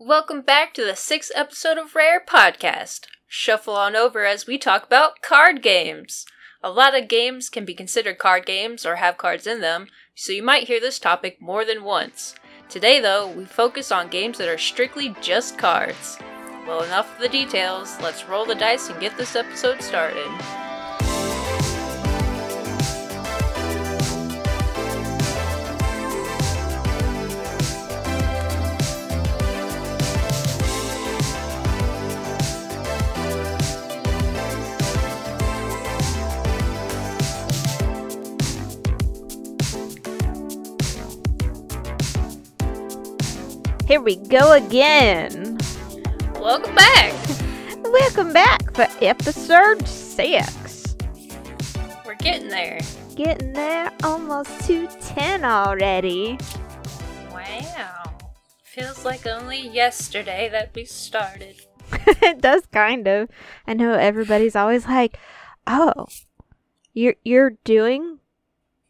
Welcome back to the sixth episode of Rare Podcast. Shuffle on over as we talk about card games. A lot of games can be considered card games or have cards in them, so you might hear this topic more than once. Today, though, we focus on games that are strictly just cards. Well, enough of the details, let's roll the dice and get this episode started. Here we go again. Welcome back! Welcome back for episode six. We're getting there. Getting there almost to 10 already. Wow. Feels like only yesterday that we started. it does kind of. I know everybody's always like, "Oh, you're you're doing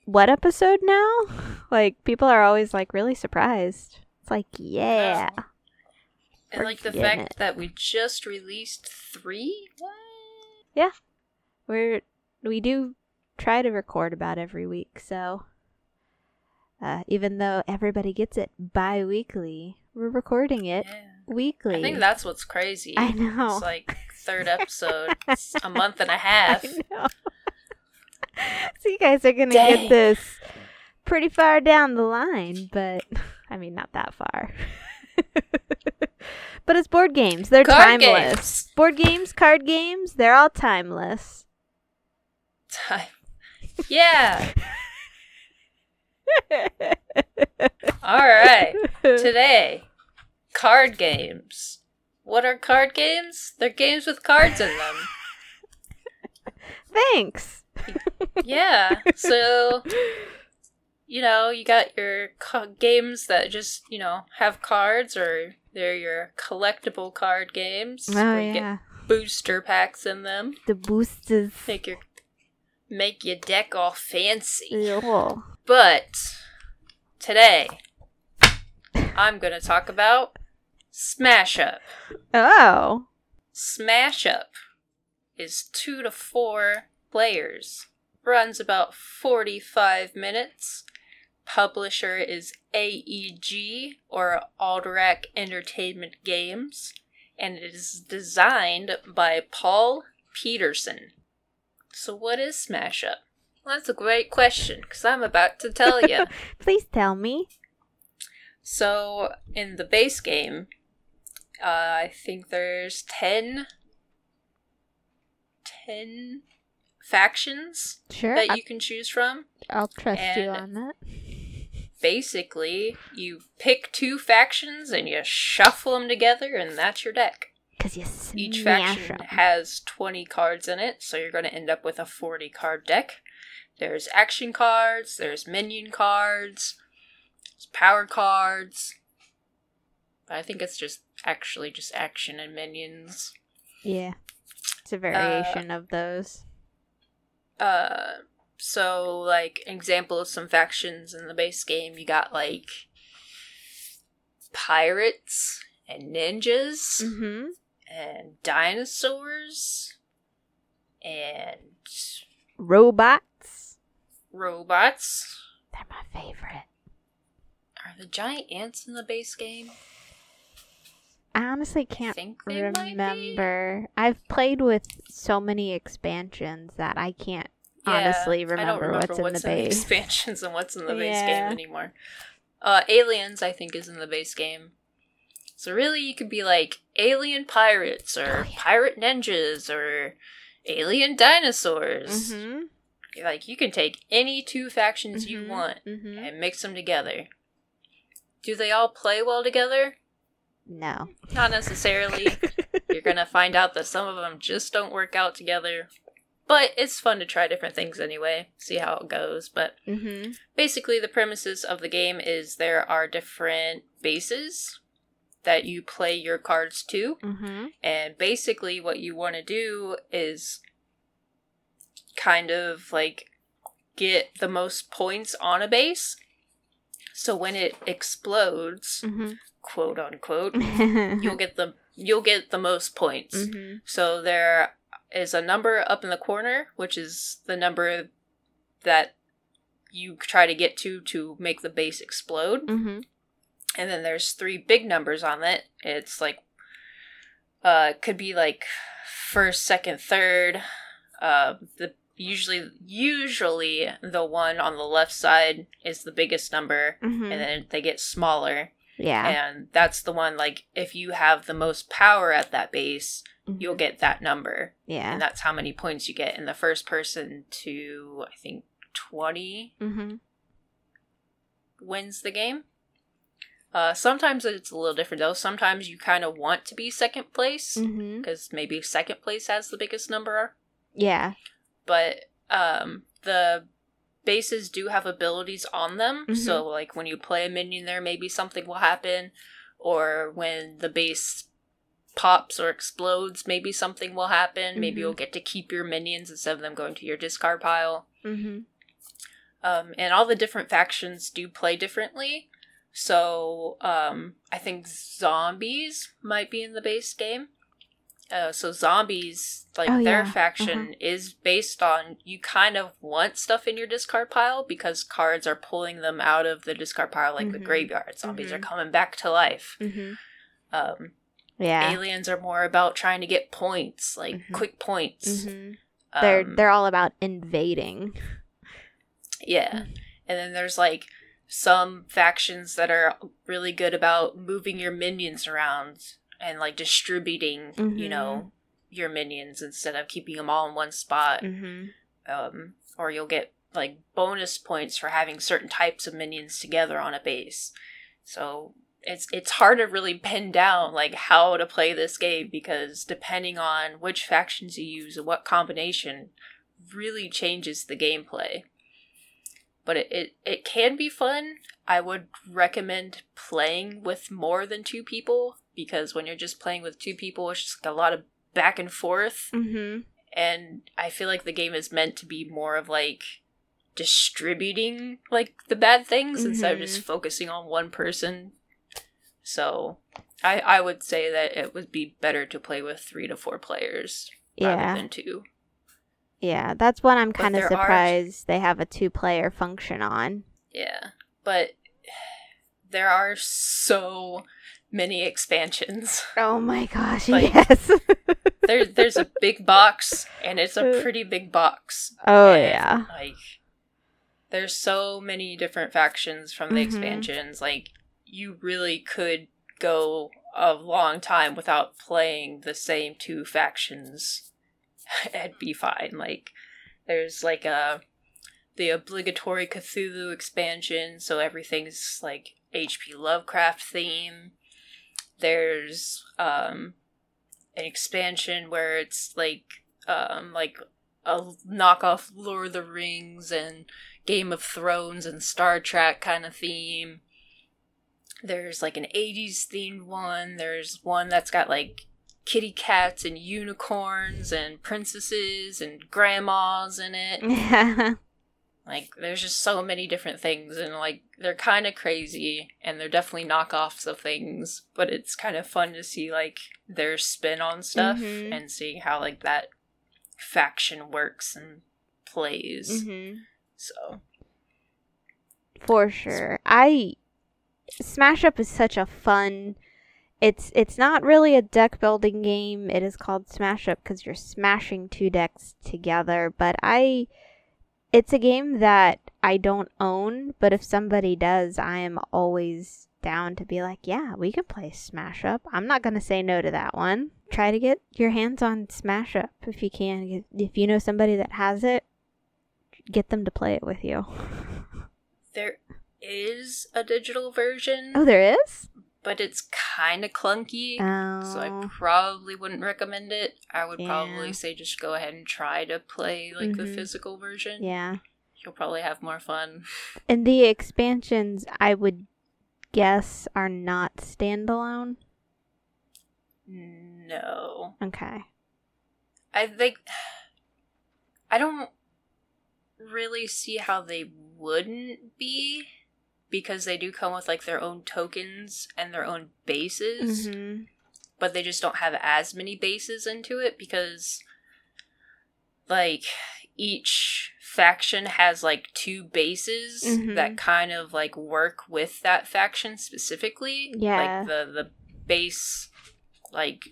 what episode now?" Like people are always like really surprised. It's like, "Yeah." And like the fact it. that we just released three? What? We're we do try to record about every week, so uh, even though everybody gets it bi-weekly, we're recording it Yeah. weekly. I think that's what's crazy. I know. It's like third episode. A month and a half. so you guys are gonna Dang. get this pretty far down the line, but I mean not that far. but it's board games. They're Card timeless. games. Board games, card games, they're all timeless. Time. Yeah. All right. Today, card games. What are card games? They're games with cards in them. Thanks. Yeah. So, you know, you got your co- games that just, you know, have cards or they're your collectible card games. Oh where you yeah. get booster packs in them. The boosters. Make your make your deck all fancy. Ew. But today I'm going to talk about Smash Up. Oh. Smash Up is 2 to 4 players. Runs about 45 minutes. Publisher is AEG or Alderac Entertainment Games and it is designed by Paul Peterson. So what is Smash Up? Well, that's a great question cuz I'm about to tell you. Please tell me. So in the base game, uh, I think there's 10, 10 factions Sure. that I- you can choose from. I'll trust you on that. Basically, you pick two factions and you shuffle them together, and that's your deck. Cause you Each faction faction 'em. has 20 cards in it, so you're going to end up with a 40 card deck. There's action cards, there's minion cards, there's power cards. I think it's just actually just action and minions. Yeah. It's a variation of those. Uh so like example of some factions in the base game, you got like pirates and ninjas. Mm-hmm. and dinosaurs and Robots. robots. They're my favorite. Are the giant ants in the base game? I honestly can't think they might be. remember. I've played with so many expansions that I can't Yeah, honestly I don't remember, remember what's, in the base. expansions and what's in the base Yeah. game anymore. Uh, aliens, I think, is in the base game. So really, you could be like alien pirates or Oh, yeah. pirate ninjas or alien dinosaurs. mm-hmm. Like you can take any two factions you Mhm. want Mm-hmm. and mix them together. Do they all play well together? No. Not necessarily. You're gonna find out that some of them just don't work out together. But it's fun to try different things anyway, see how it goes. But Mm-hmm. basically, the premises of the game is there are different bases that you play your cards to. Mm-hmm. And basically, what you want to do is kind of like get the most points on a base. So when it explodes, Mm-hmm. quote unquote, you'll get the you'll get the most points. hmm So there is a number up in the corner, which is the number that you try to get to to make the base explode. hmm And then there's three big numbers on it. It's like uh could be like first, second, third. Uh the usually usually the one on the left side is the biggest number hmm and then they get smaller. yeah. And that's the one like if you have the most power at that base, Mhm. you'll get that number yeah. and that's how many points you get. And the first person to I think twenty hmm wins the game. Uh, sometimes it's a little different though. Sometimes you kind of want to be second place because maybe second place has the biggest number. Yeah. But um, the bases do have abilities on them. Mhm. So like when you play a minion there, maybe something will happen, or when the base pops or explodes, maybe something will happen. Maybe Mhm. you'll get to keep your minions instead of them going to your discard pile. hmm um, and all the different factions do play differently. So um, I think zombies might be in the base game. Uh, so zombies, like Oh, their yeah. faction, is based on you kind of want stuff in your discard pile because cards are pulling them out of the discard pile, like the Mhm. graveyard. Zombies are Mhm. coming back to life. hmm Um, Yeah. Aliens are more about trying to get points, like Mhm. quick points. hmm they're Um, they're all about invading. Yeah. And then there's like some factions that are really good about moving your minions around and like distributing, you Mhm. know, your minions instead of keeping them all in one spot. hmm Um, or you'll get like bonus points for having certain types of minions together on a base. So it's it's hard to really pin down like how to play this game because depending on which factions you use and what combination really changes the gameplay. But it, it, it can be fun. I would recommend playing with more than two people because when you're just playing with two people, it's just a lot of back and forth hmm and I feel like the game is meant to be more of like distributing like the bad things instead of just focusing on one person. So I I would say that it would be better to play with three to four players Yeah. rather than two. Yeah. That's what I'm kind of there are- surprised they have a two player function on. Yeah. But there are so many expansions. Oh my gosh, Like- yes. there there's a big box and it's a pretty big box. oh And, yeah. Like there's so many different factions from the Mhm. expansions. Like you really could go a long time without playing the same two factions and be fine. Like there's like a the obligatory Cthulhu expansion, so everything's like HP Lovecraft theme. There's um an expansion where it's like um like a knockoff Lord of the Rings and Game of Thrones and Star Trek kind of theme. There's like an 80s themed one. There's one that's got like kitty cats and unicorns and princesses and grandmas in it. Yeah. Like, there's just so many different things, and like, they're kind of crazy, and they're definitely knockoffs of things, but it's kind of fun to see like their spin on stuff Mhm. and seeing how like that faction works and plays. hmm So, For sure. I Smash Up is such a fun it's it's not really a deck building game. It is called Smash Up cuz you're smashing two decks together, but I it's a game that I don't own, but if somebody does, I am always down to be like, yeah, we can play Smash Up. I'm not to say no to that one. Try to get your hands on Smash Up if you can. If you know somebody that has it, get them to play it with you. there is a digital version, Oh, there is? but it's kind of clunky. Oh. So I probably wouldn't recommend it. I would Yeah. probably say just go ahead and try to play like the Mhm. physical version. yeah. You'll probably have more fun. And the expansions, I would guess, are not standalone. No. Okay. I think I don't really see how they wouldn't be because they do come with like their own tokens and their own bases, hmm but they just don't have as many bases into it because like each faction has like two bases Mhm. that kind of like work with that faction specifically. Yeah. Like the the base like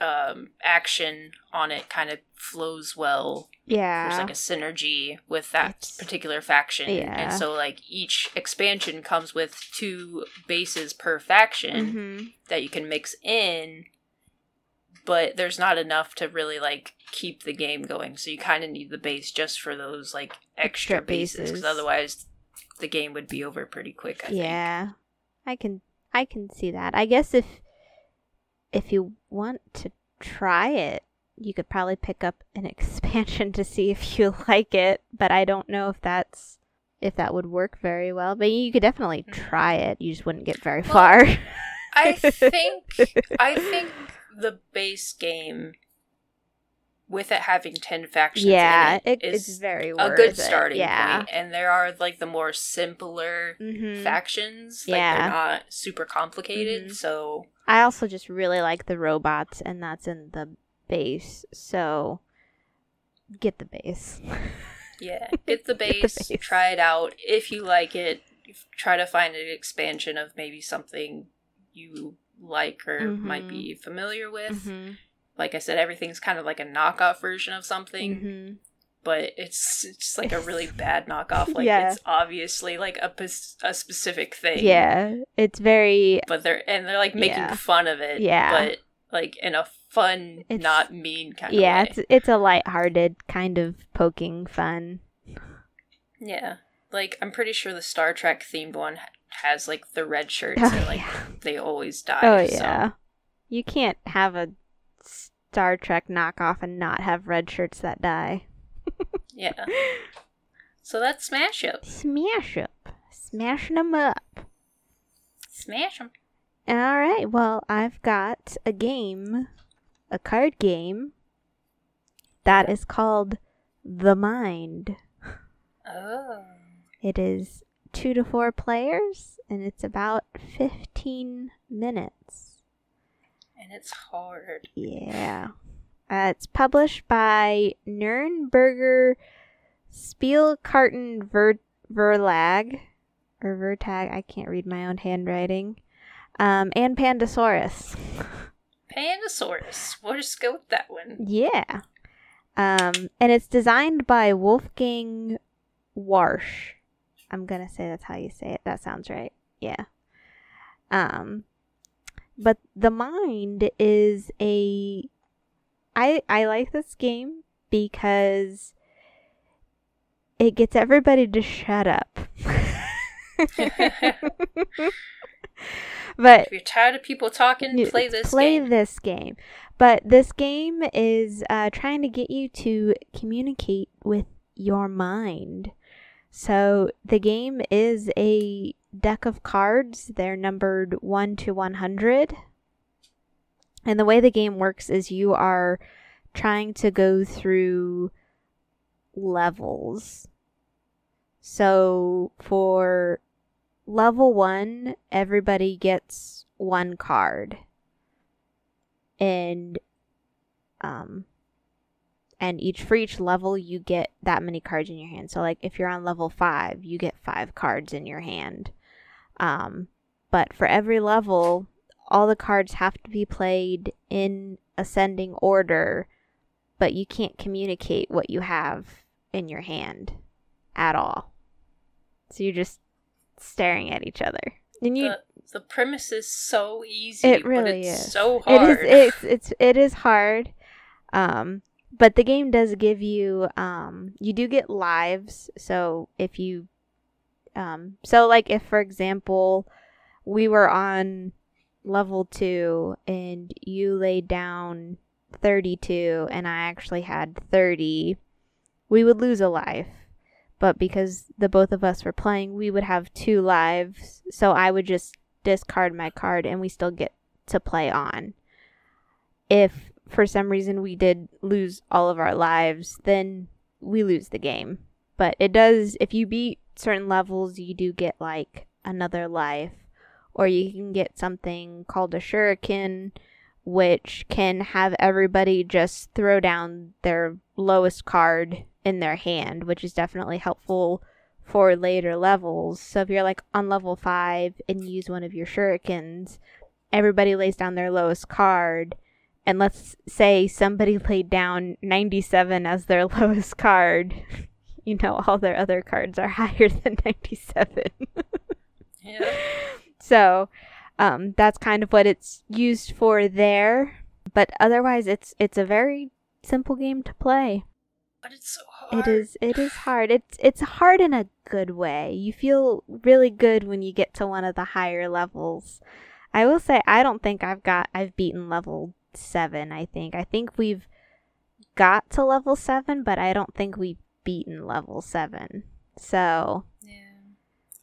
um action on it kind of flows well Yeah. there's like a synergy with that It's- particular faction yeah. and so like each expansion comes with two bases per faction hmm that you can mix in but there's not enough to really like keep the game going so you kind of need the base just for those like extra, Extra bases because otherwise the game would be over pretty quick I think. Yeah. I can I can see that. I guess if if you want to try it, you could probably pick up an expansion to see if you like it, but I don't know if that's if that would work very well. But you could definitely mm-hmm. try it. You just wouldn't get very Well, far. i think i think the base game with it having 10 factions yeah, in it, it, is it's very a good starting yeah. point. And there are like the more simpler Mhm. factions. Like Yeah. they're not super complicated. Mhm. So I also just really like the robots, and that's in the base. So get the base. yeah, get the Get the base, base. try it out. If you like it, try to find an expansion of maybe something you like or might Mhm. be familiar with. Like I said, everything's kind of like a knockoff version of something, Mhm. but it's it's like a really bad knockoff. Like Yeah. it's obviously like a, a specific thing. Yeah, it's very but they're and they're like making Yeah. fun of it. Yeah. but like in a fun, It's- not mean kind yeah, of. Yeah, it's it's a light-hearted kind of poking fun. Yeah, like I'm pretty sure the Star Trek themed one has like the red shirts Oh, and like yeah. they always die. Oh so- yeah. You can't have a Star Trek knockoff and not have red shirts that die. yeah. So that's Smash Up. Smash up. Smashing them up. Smash 'em. All right. Well, I've got a game, a card game that is called The Mind. Oh. It is 2 to 4 players and it's about 15 minutes. And it's hard. Yeah. Uh, it's published by Nürnberger Spielkarten Ver- Verlag or Vertag. I can't read my own handwriting. Um, and Pandasaurus. Pandasaurus. We'll just go with that one. Yeah. Um, and it's designed by Wolfgang Warsch. I'm gonna say that's how you say it. That sounds right. Yeah. Um, but the mind is a. I I like this game because it gets everybody to shut up. but If you're tired of people talking, play this play game. this game. But this game is uh, trying to get you to communicate with your mind. So the game is a deck of cards. They're numbered 1 to 100. And the way the game works is you are trying to go through levels. So for level 1, everybody gets one card. And um and each for each level you get that many cards in your hand. So like if you're on level 5, you get 5 cards in your hand. Um but for every level all the cards have to be played in ascending order, but you can't communicate what you have in your hand at all. So you're just staring at each other. And you the, the premise is so easy, It really but it's is. so hard. is it's it's it is hard. Um but the game does give you um you do get lives, so if you um so like if for example we were on level 2 and you laid down 32 and I actually had 30, we would lose a life. But because the both of us were playing, we would have two lives. So I would just discard my card and we still get to play on. If for some reason we did lose all of our lives, then we lose the game. But it does, if you beat certain levels, you do get like another life. Or you can get something called a shuriken, which can have everybody just throw down their lowest card in their hand, which is definitely helpful for later levels. So if you're like on level 5 and use one of your shurikens, everybody lays down their lowest card. And let's say somebody laid down 97 as their lowest card. You know, all their other cards are higher than 97. Yeah. So um, that's kind of what it's used for there. But otherwise, it's it's a very simple game to play. But it's so hard. It is it is hard. It's it's hard in a good way. You feel really good when you get to one of the higher levels. I will say I don't think I've got I've beaten level 7, I think. I think we've got to level 7, but I don't think we've beaten level 7. So, Yeah.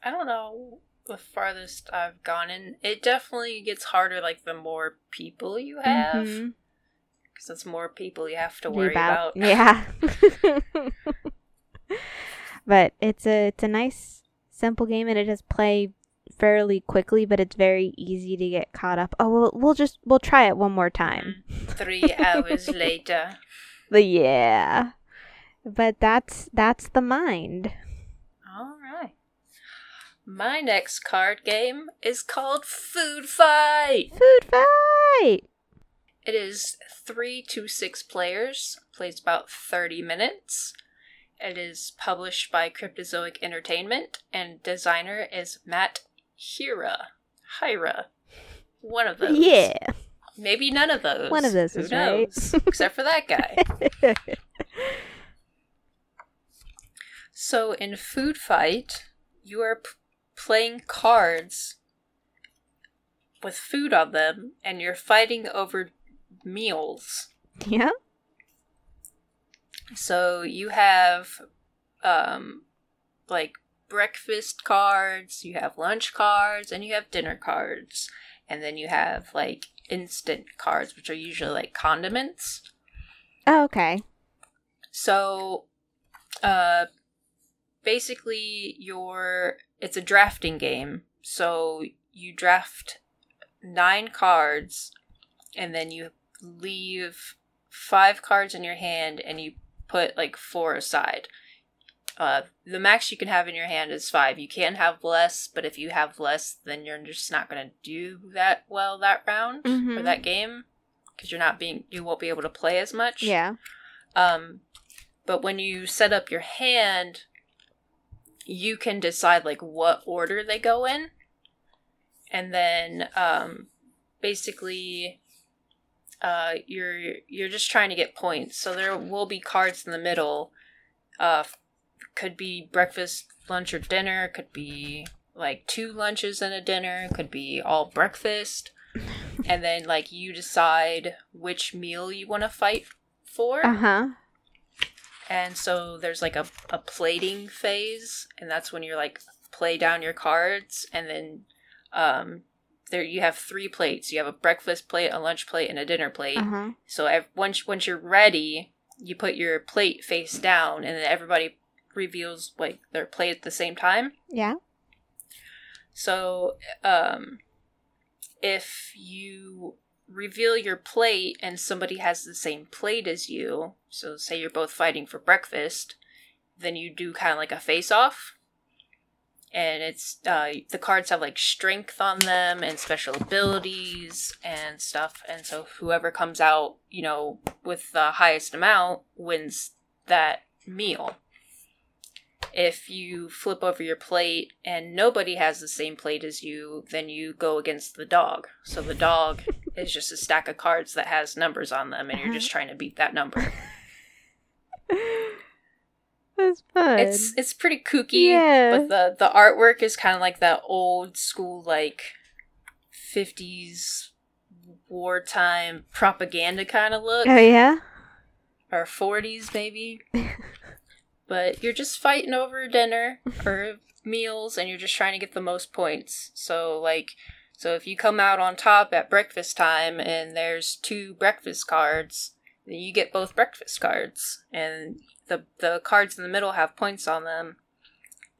I don't know the farthest I've gone in. It definitely gets harder like the more people you have. Mm-hmm. Because it's more people you have to worry About- about. Yeah. but it's a it's a nice simple game and it does play fairly quickly, but it's very easy to get caught up. Oh, we'll, we'll just we'll try it one more time. Mm-hmm. Three hours later. But yeah. But that's that's the mind. All right. My next card game is called Food Fight. Food fight. It is three to six players, plays about 30 minutes. It is published by Cryptozoic Entertainment, and designer is Matt Hyra. Hira. One of those. Yeah. Maybe none of those. One of those Who is right. knows? Except for that guy. So in Food Fight, you are p- playing cards with food on them, and you're fighting over meals. yeah. So you have, um, like breakfast cards, you have lunch cards, and you have dinner cards, and then you have like instant cards, which are usually like condiments. Oh, okay. So, uh, basically, your it's a drafting game. So you draft nine cards, and then you leave five cards in your hand, and you put like four aside. Uh, the max you can have in your hand is five. You can have less, but if you have less, then you're just not going to do that well that round or Mhm. that game because you're not being you won't be able to play as much. Yeah. Um, but when you set up your hand, you can decide like what order they go in, and then um, basically, uh, you're you're just trying to get points. So there will be cards in the middle. Uh, could be breakfast, lunch, or dinner. Could be like two lunches and a dinner. Could be all breakfast. and then like you decide which meal you want to fight for. Uh huh. And so there's like a, a plating phase, and that's when you're like play down your cards, and then um, there you have three plates. You have a breakfast plate, a lunch plate, and a dinner plate. Huh. So ev- once once you're ready, you put your plate face down, and then everybody reveals like their plate at the same time. Yeah. So, um, if you reveal your plate and somebody has the same plate as you, so say you're both fighting for breakfast, then you do kind of like a face off. And it's, uh, the cards have like strength on them and special abilities and stuff. And so whoever comes out, you know, with the highest amount wins that meal if you flip over your plate and nobody has the same plate as you, then you go against the dog. So the dog is just a stack of cards that has numbers on them, and you're just uh-huh. trying to beat that number. That's fun. It's it's pretty kooky, Yeah. but the the artwork is kind of like that old school like fifties wartime propaganda kind of look. oh yeah. or 40s maybe. but you're just fighting over dinner or meals and you're just trying to get the most points. So like so if you come out on top at breakfast time and there's two breakfast cards, then you get both breakfast cards and the the cards in the middle have points on them.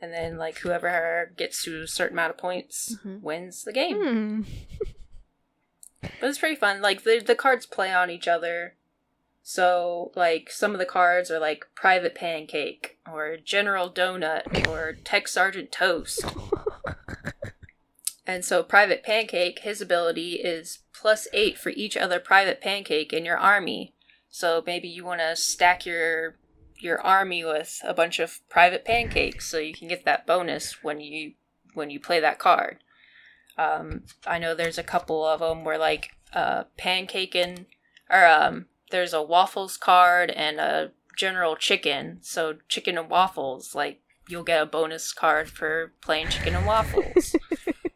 and then like whoever gets to a certain amount of points Mhm. wins the game. Hmm. But it's pretty fun. Like the the cards play on each other. So like some of the cards are like Private Pancake or General Donut or Tech Sergeant Toast. And so Private Pancake, his ability is plus eight for each other Private Pancake in your army. So maybe you want to stack your your army with a bunch of Private Pancakes so you can get that bonus when you when you play that card. Um, I know there's a couple of them where like uh, pancake and or um, there's a waffles card and a general chicken. So chicken and waffles, like you'll get a bonus card for playing chicken and waffles.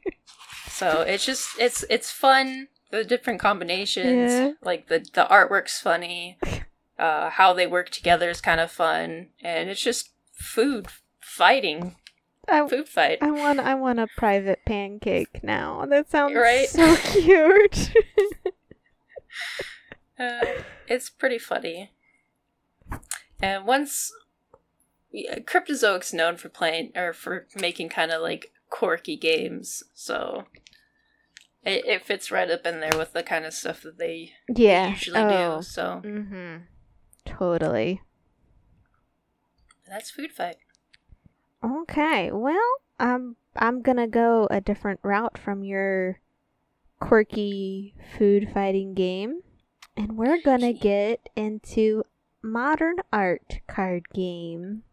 so it's just it's it's fun. The different combinations, Yeah. like the the artwork's funny. Uh, how they work together is kind of fun, and it's just food fighting, I, food fight. I want I want a private pancake now. That sounds Right? so cute. Uh, it's pretty funny. And once yeah, Cryptozoic's known for playing or for making kind of like quirky games, so it, it fits right up in there with the kind of stuff that they yeah. usually oh. do. So Mm-hmm. Totally. that's food fight. Okay. Well, um, I'm gonna go a different route from your quirky food fighting game, and we're gonna get into modern art card game.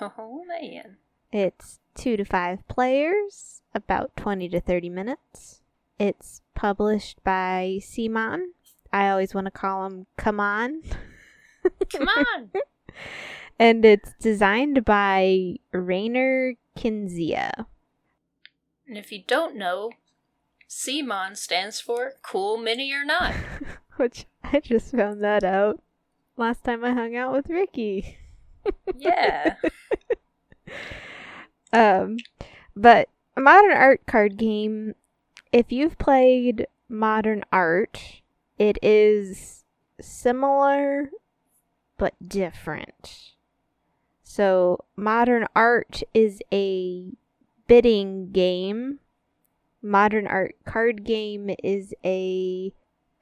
Oh man, It's two to five players, about 20 to 30 minutes. It's published by CMON. I always want to call him Come On. come on! And it's designed by Reiner Knizia. and if you don't know, CMON stands for Cool Mini or Not. Which I just found that out last time I hung out with Ricky. Yeah, Um, but a modern art card game, if you've played modern art, it is similar but different. So, modern art is a bidding game. Modern art card game is a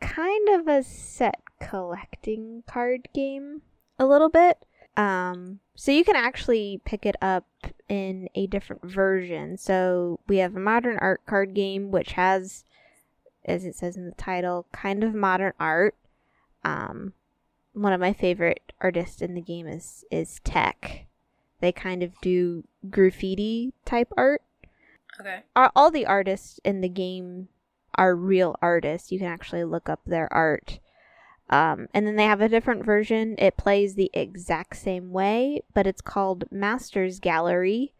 kind of a set collecting card game a little bit. Um, so you can actually pick it up in a different version. So we have a modern art card game, which has, as it says in the title, kind of modern art. Um, one of my favorite artists in the game is is Tech. They kind of do graffiti type art. okay. All all the artists in the game are real artists. You can actually look up their art. Um, and then they have a different version. It plays the exact same way, but it's called Masters Gallery.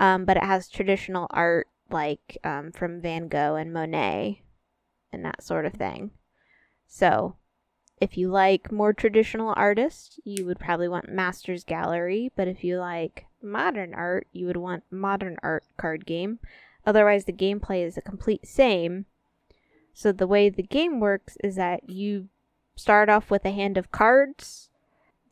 Um, but it has traditional art like um, from Van Gogh and Monet and that sort of thing. So, if you like more traditional artists, you would probably want Masters Gallery. But if you like modern art, you would want Modern Art card game. Otherwise, the gameplay is the complete same. So the way the game works is that you start off with a hand of cards.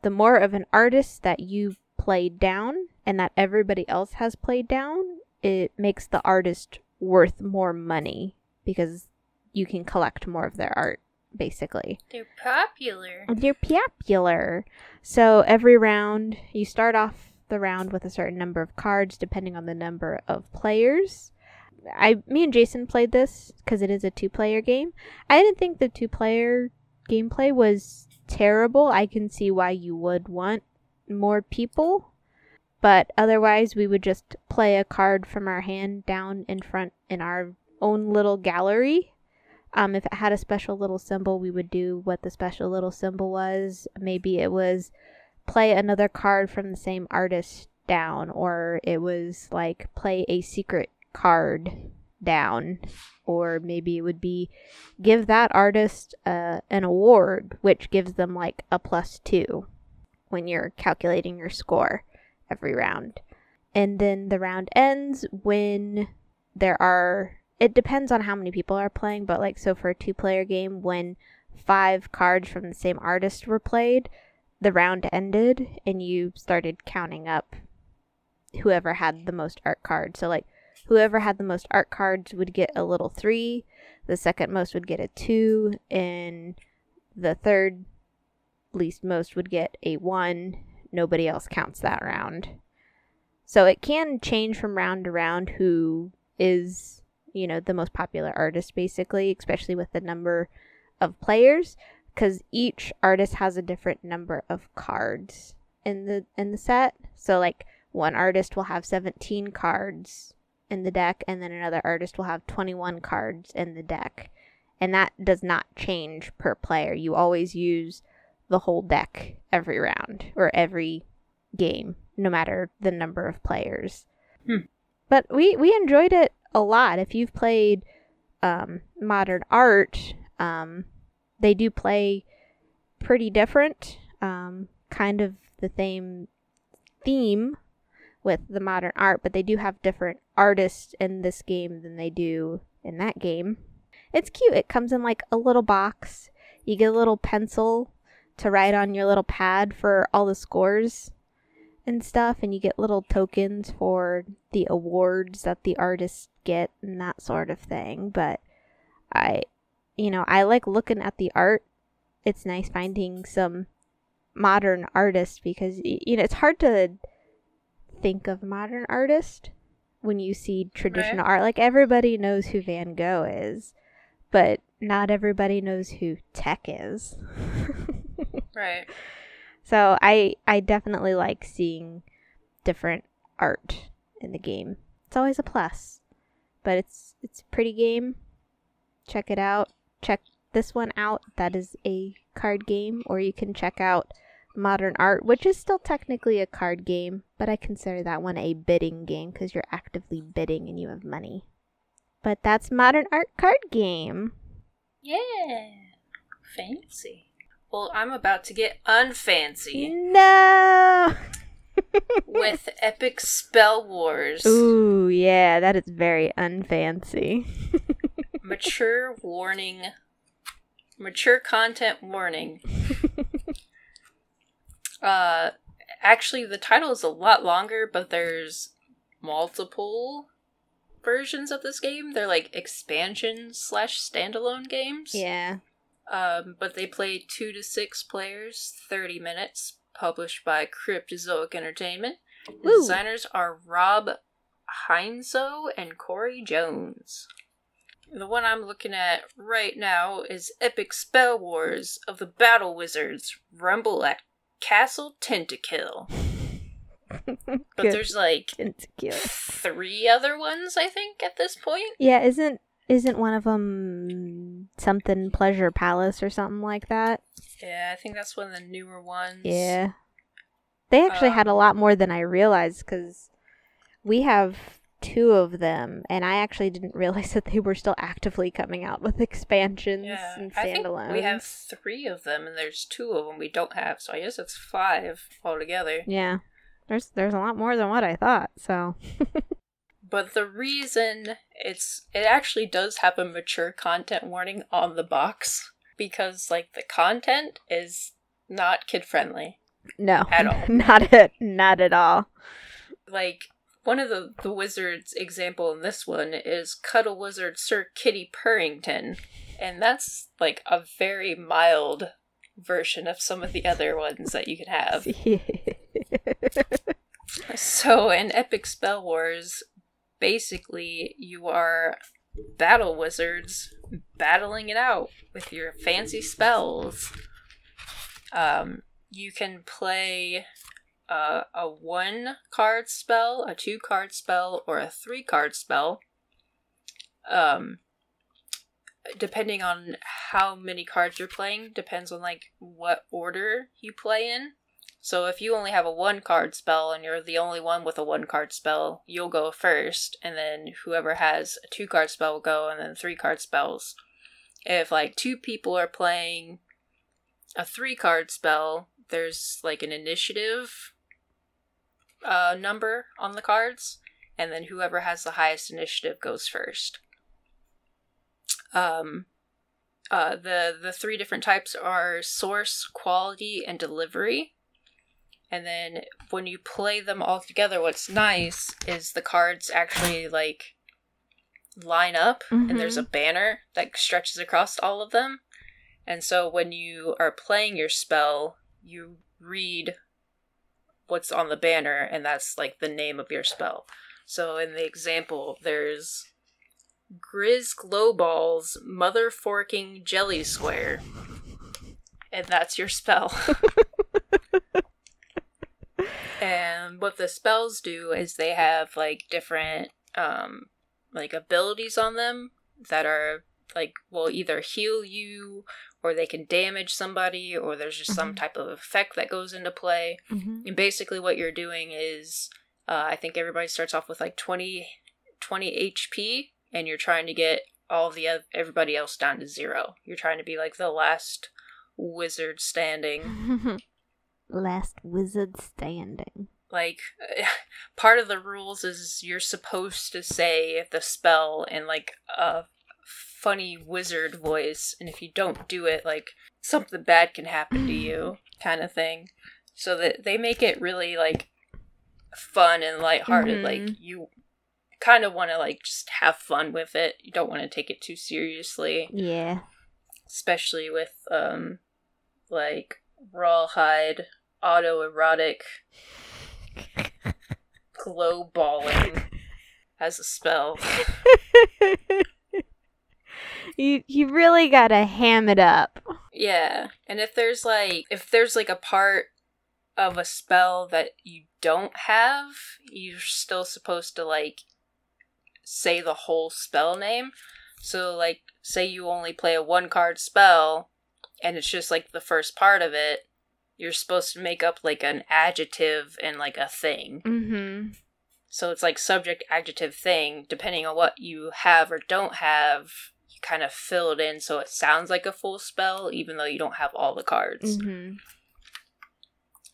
The more of an artist that you played down and that everybody else has played down, it makes the artist worth more money because you can collect more of their art, basically. They're popular. They're popular. So every round, you start off the round with a certain number of cards, depending on the number of players. I, me and Jason played this because it is a two-player game. I didn't think the two-player gameplay was terrible. I can see why you would want more people, but otherwise, we would just play a card from our hand down in front in our own little gallery um, if it had a special little symbol, we would do what the special little symbol was. Maybe it was play another card from the same artist down, or it was like play a secret card down, or maybe it would be give that artist uh, an award, which gives them like a plus two when you're calculating your score every round. And then the round ends when there are it depends on how many people are playing, but like so for a two player game when five cards from the same artist were played, the round ended and you started counting up whoever had the most art cards. So like whoever had the most art cards would get a little three, the second most would get a two, and the third least most would get a one. Nobody else counts that round. So it can change from round to round who is, you know, the most popular artist basically, especially with the number of players because each artist has a different number of cards in the in the set. So like one artist will have 17 cards in the deck and then another artist will have 21 cards in the deck. And that does not change per player. You always use the whole deck every round or every game, no matter the number of players. Hmm. But we we enjoyed it a lot. If you've played um, modern art, um, they do play pretty different, um, kind of the same theme with the modern art, but they do have different artists in this game than they do in that game. It's cute. It comes in like a little box. You get a little pencil to write on your little pad for all the scores and stuff, and you get little tokens for the awards that the artists get and that sort of thing. But I, you know, I like looking at the art. It's nice finding some modern artists because, you know, it's hard to think of modern artist when you see traditional Right. art. Like everybody knows who Van Gogh is, but not everybody knows who Tech is. Right. So I I definitely like seeing different art in the game. It's always a plus. But it's it's a pretty game. Check it out. Check this one out. That is a card game or you can check out Modern Art, which is still technically a card game, but I consider that one a bidding game cuz you're actively bidding and you have money. But that's Modern Art card game. Yeah. Fancy. Well, I'm about to get unfancy No. with Epic Spell Wars. Ooh, yeah, that is very unfancy. Mature warning. Mature content warning. uh actually the title is a lot longer, but there's multiple versions of this game. They're like expansion slash standalone games. yeah. Um, but they play two to six players, 30 minutes, published by Cryptozoic Entertainment. The designers are Rob Heinsoo and Cory Jones. The one I'm looking at right now is Epic Spell Wars of the Battle Wizards Rumble at Castle Tentakill. But there's like Insecure. three other ones, I think, at this point. Yeah, isn't isn't one of them something Pleasure Palace or something like that? Yeah, I think that's one of the newer ones. Yeah. They actually had a Um, lot more than I realized because we have two of them, and I actually didn't realize that they were still actively coming out with expansions Yeah, and standalones. we have three of them, and there's two of them we don't have, so I guess it's five altogether. Yeah, there's there's a lot more than what I thought. So But the reason it's it actually does have a mature content warning on the box because like the content is not kid friendly. no, At all. not at not at all. Like one of the the wizards example in this one is Cuddle Wizard Sir Kitty Purrington, and that's like a very mild version of some of the other ones that you can have. So in Epic Spell Wars, basically you are battle wizards battling it out with your fancy spells. Um, you can play uh, a one card spell, a two card spell, or a three card spell. Um, depending on how many cards you're playing, depends on like what order you play in. So if you only have a one card spell and you're the only one with a one card spell, you'll go first, and then whoever has a two card spell will go, and then three card spells. If like two people are playing a three card spell, there's like an initiative uh, number on the cards, and then whoever has the highest initiative goes first. Um, uh, the the three different types are source, quality, and delivery. And then when you play them all together, what's nice is the cards actually like line up and there's a banner that stretches across all of them. And so when you are playing your spell, you read what's on the banner and that's like the name of your spell. So in the example, there's Grizz Glowball's Mother Forking Jelly Square. And that's your spell. and what the spells do is they have like different um like abilities on them that are like will either heal you or they can damage somebody or there's just some Mhm. type of effect that goes into play. Mhm. And basically, what you're doing is, uh, I think everybody starts off with like 20, 20 HP, and you're trying to get all the everybody else down to zero. You're trying to be like the last wizard standing. Last wizard standing. Like, part of the rules is you're supposed to say the spell in like a funny wizard voice, and if you don't do it, like something bad can happen to you, kind of thing. So that they make it really like fun and lighthearted. Mhm. Like you kind of want to like just have fun with it. You don't want to take it too seriously, Yeah. especially with um like rawhide autoerotic glow balling as a spell. you you really gotta ham it up. Yeah. And if there's like if there's like a part of a spell that you don't have, you're still supposed to like say the whole spell name. So like say you only play a one card spell and it's just like the first part of it, you're supposed to make up like an adjective and like a thing. Mm-hmm. So it's like subject, adjective, thing. Depending on what you have or don't have, you kind of fill it in so it sounds like a full spell, even though you don't have all the cards. Mm-hmm.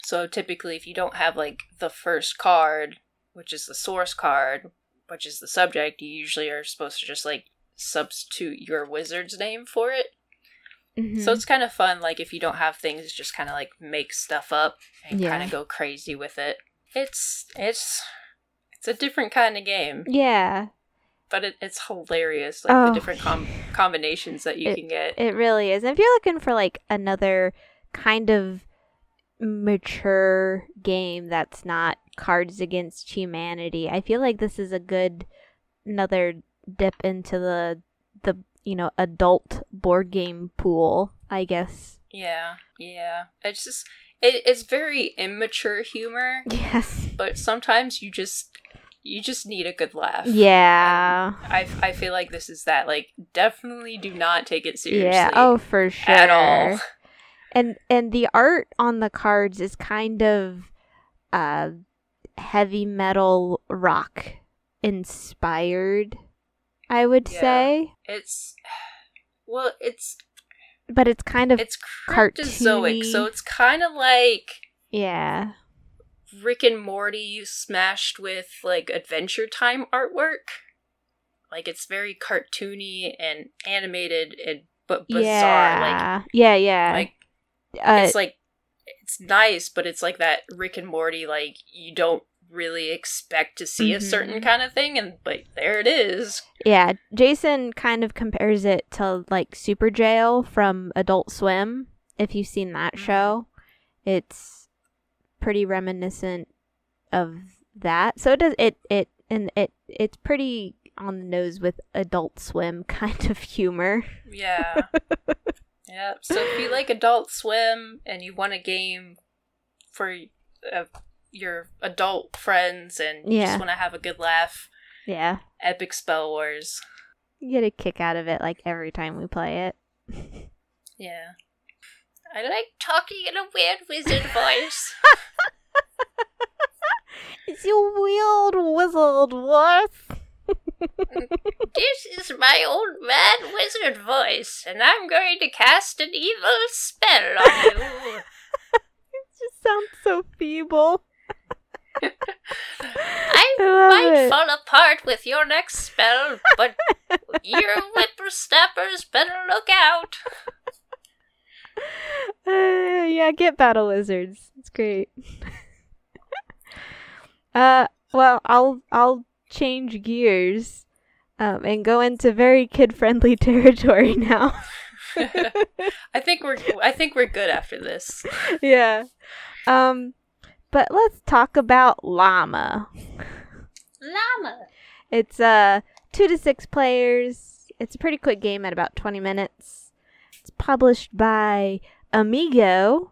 So typically, if you don't have like the first card, which is the source card, which is the subject, you usually are supposed to just like substitute your wizard's name for it. Mm-hmm. So it's kind of fun, like if you don't have things, just kind of like make stuff up and Yeah. kind of go crazy with it. It's it's it's a different kind of game. yeah, but it, it's hilarious like Oh. the different com- combinations that you It- can get it really is. And if you're looking for like another kind of mature game that's not Cards Against Humanity, I feel like this is a good another dip into the the you know adult board game pool. I guess. yeah yeah it's just it, it's very immature humor Yes. but sometimes you just you just need a good laugh Yeah. I, I feel like this is that like definitely do not take it seriously Yeah. Oh, for sure. at all and and the art on the cards is kind of uh heavy metal rock inspired i would Yeah. say it's well it's but it's kind of it's cryptozoic so it's kind of like yeah Rick and Morty smashed with like Adventure Time artwork. Like it's very cartoony and animated and but bizarre. yeah yeah yeah Like like uh, it's like it's nice, but it's like that Rick and Morty like you don't really expect to see a certain kind of thing and but there it is. yeah jason kind of compares it to like Superjail from adult swim if you've seen that Mhm. show it's pretty reminiscent of that so it does it it and it it's pretty on the nose with adult swim kind of humor Yeah. yeah. So if you like Adult Swim and you want a game for uh, your adult friends and you Yeah. just want to have a good laugh, yeah Epic Spell Wars. you get a kick out of it like every time we play it Yeah. I like talking in a weird wizard voice. it's your weird wizard voice this is my old mad wizard voice, and I'm going to cast an evil spell on you. it just sounds so feeble I I might it. fall apart with your next spell, but your whippersnappers better look out. Uh, yeah, get Battle Wizards. It's great. Uh, well, I'll I'll change gears, um, and go into very kid friendly territory now. I think we're I think we're good after this. yeah. Um, but let's talk about Llama. Llama. It's uh two to six players. It's a pretty quick game at about twenty minutes. Published by Amigo,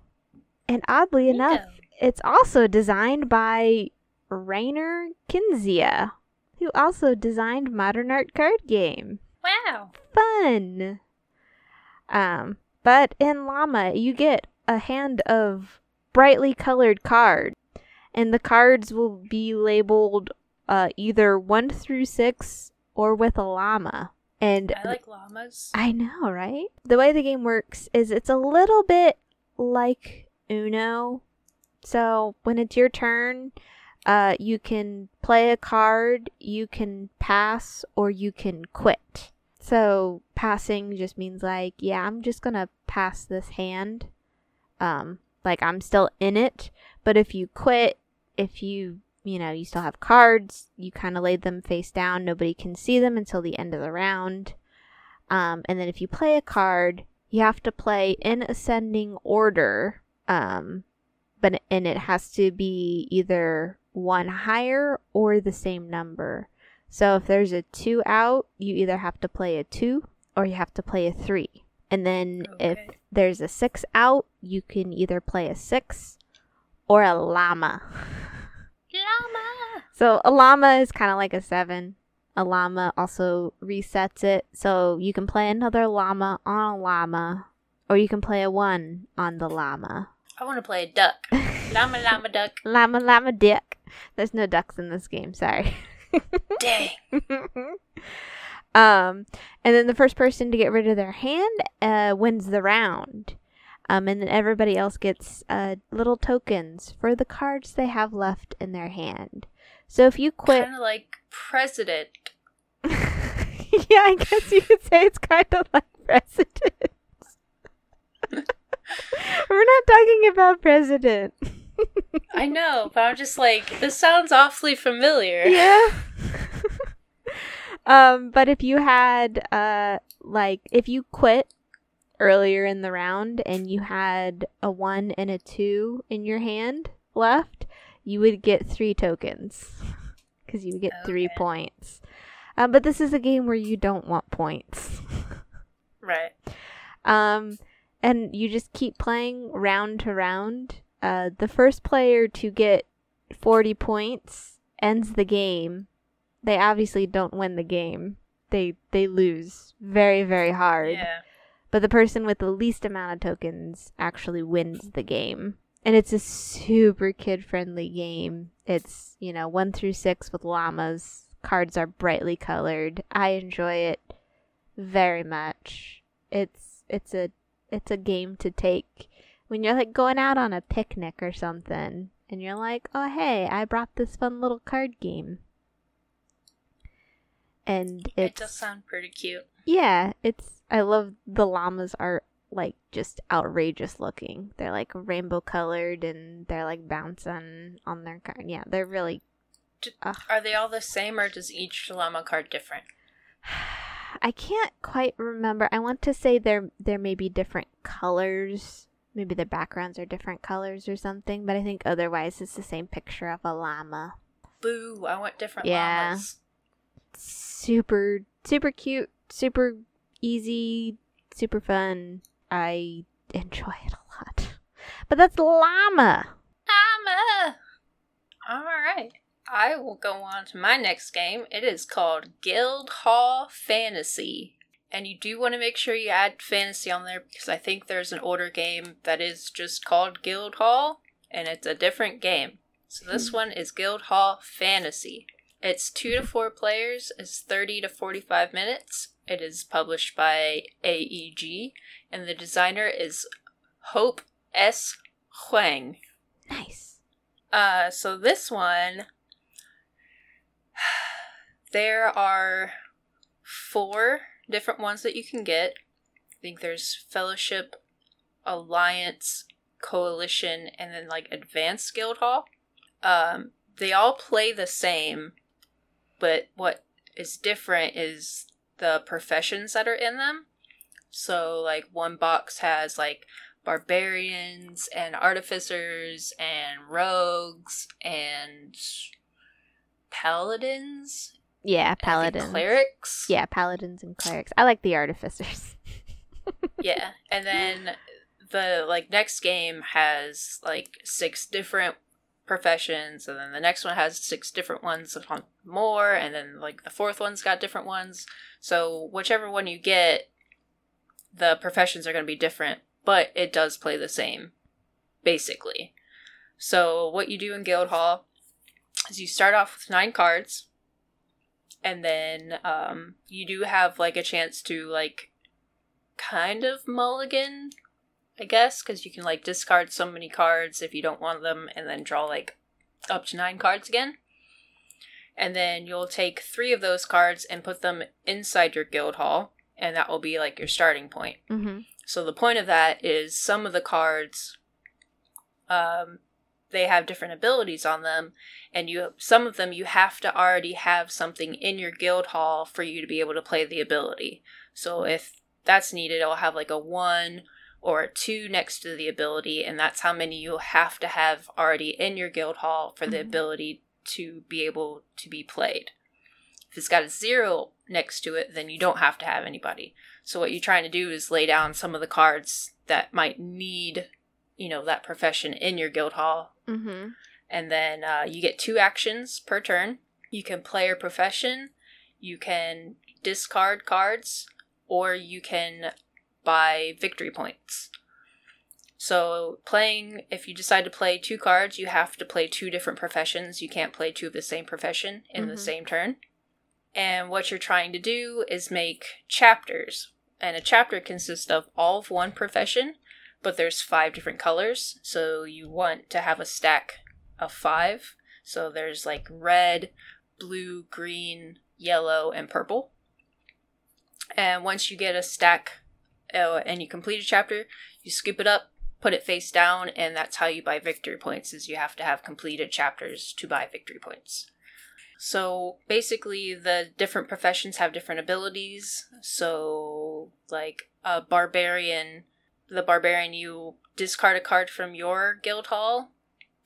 and oddly enough, it's also designed by Reiner Knizia, who also designed Modern Art Card Game. Wow. Fun. Um, but in Llama, you get a hand of brightly colored cards, and the cards will be labeled uh, either one through six or with a llama. And I like llamas. I know, right? The way the game works is it's a little bit like Uno. So when it's your turn, uh, you can play a card, you can pass, or you can quit. So passing just means like, yeah, I'm just gonna pass this hand. Um, like I'm still in it. But if you quit, if you you know, you still have cards, you kind of lay them face down. Nobody can see them until the end of the round. Um, and then if you play a card, you have to play in ascending order. Um, but and it has to be either one higher or the same number. So if there's a two out, you either have to play a two or you have to play a three. And then if there's a six out, you can either play a six or a llama. Llama. So a llama is kind of like a seven. A llama also resets it, so you can play another llama on a llama, or you can play a one on the llama. I want to play a duck. Llama, llama, duck. llama, llama, duck. There's no ducks in this game. Sorry. Dang. um, and then the first person to get rid of their hand uh, wins the round. Um, and then everybody else gets uh, little tokens for the cards they have left in their hand. So if you quit, Kind of like president. yeah, I guess you could say it's kind of like president. We're not talking about president. I know, but I'm just like, this sounds awfully familiar. yeah. um, but if you had uh like if you quit earlier in the round and you had a 1 and a 2 in your hand left, you would get 3 tokens cuz you would get 3 points. Um, but this is a game where you don't want points. Right. Um, and you just keep playing round to round. Uh, the first player to get 40 points ends the game. They obviously don't win the game. They they lose very very hard. Yeah. But the person with the least amount of tokens actually wins the game. And it's a super kid friendly game. It's, you know, 1 through 6 with llamas. Cards are brightly colored. I enjoy it very much. It's it's a it's a game to take when you're like going out on a picnic or something and you're like, "Oh, hey, I brought this fun little card game." And It does sound pretty cute. yeah, it's I love the llamas are like just outrageous looking. They're like rainbow colored and they're like bouncing on their card. Yeah, they're really D- Ugh. Are they all the same, or does each llama card different? I can't quite remember. I want to say there there may be different colors. Maybe the backgrounds are different colors or something, but I think otherwise it's the same picture of a llama. Boo! I want different Yeah. llamas. Super super cute, super easy, super fun. I enjoy it a lot. But that's llama. Llama. All right. I will go on to my next game. It is called Guild Hall Fantasy. And you do want to make sure you add fantasy on there because I think there's an older game that is just called Guild Hall and it's a different game. So this hmm. one is Guild Hall Fantasy. It's 2 to 4 players, it's 30 to 45 minutes. It is published by AEG and the designer is Hope S. Hwang. Nice. Uh, so this one, there are four different ones that you can get. I think there's Fellowship, Alliance, Coalition, and then like Advanced Guild Hall. Um, they all play the same, but what is different is the professions that are in them. So, like, one box has like barbarians and artificers and rogues and paladins. Yeah, and paladins. clerics. Yeah, paladins and clerics. I like the artificers. yeah and then the like next game has like six different professions and then the next one has six different ones on more and then like the fourth one's got different ones. So whichever one you get the professions are going to be different but it does play the same basically. So what you do in guildhall is you start off with nine cards and then um, you do have like a chance to like kind of mulligan, I guess, because you can like discard so many cards if you don't want them and then draw like up to nine cards again. And then you'll take three of those cards and put them inside your guild hall, and that will be like your starting point. Mm-hmm. So the point of that is some of the cards um they have different abilities on them and you some of them you have to already have something in your guild hall for you to be able to play the ability. So if that's needed, it'll have like a 1 or 2 next to the ability and that's how many you'll have to have already in your guild hall for the Mhm. ability to be able to be played. If it's got a 0 next to it, then you don't have to have anybody. So what you're trying to do is lay down some of the cards that might need, you know, that profession in your guild hall. Mm-hmm. And then uh, you get two actions per turn. You can play your profession, you can discard cards, or you can buy victory points. So playing, if you decide to play two cards, you have to play two different professions. You can't play two of the same profession in the Mhm. same turn. And what you're trying to do is make chapters. And a chapter consists of all of one profession, but there's five different colors. So you want to have a stack of five. So there's like red, blue, green, yellow, and purple. And once you get a stack uh, and you complete a chapter, you scoop it up, put it face down, and that's how you buy victory points. Is you have to have completed chapters to buy victory points. So basically, the different professions have different abilities. So, like a barbarian, the barbarian, you discard a card from your guild hall,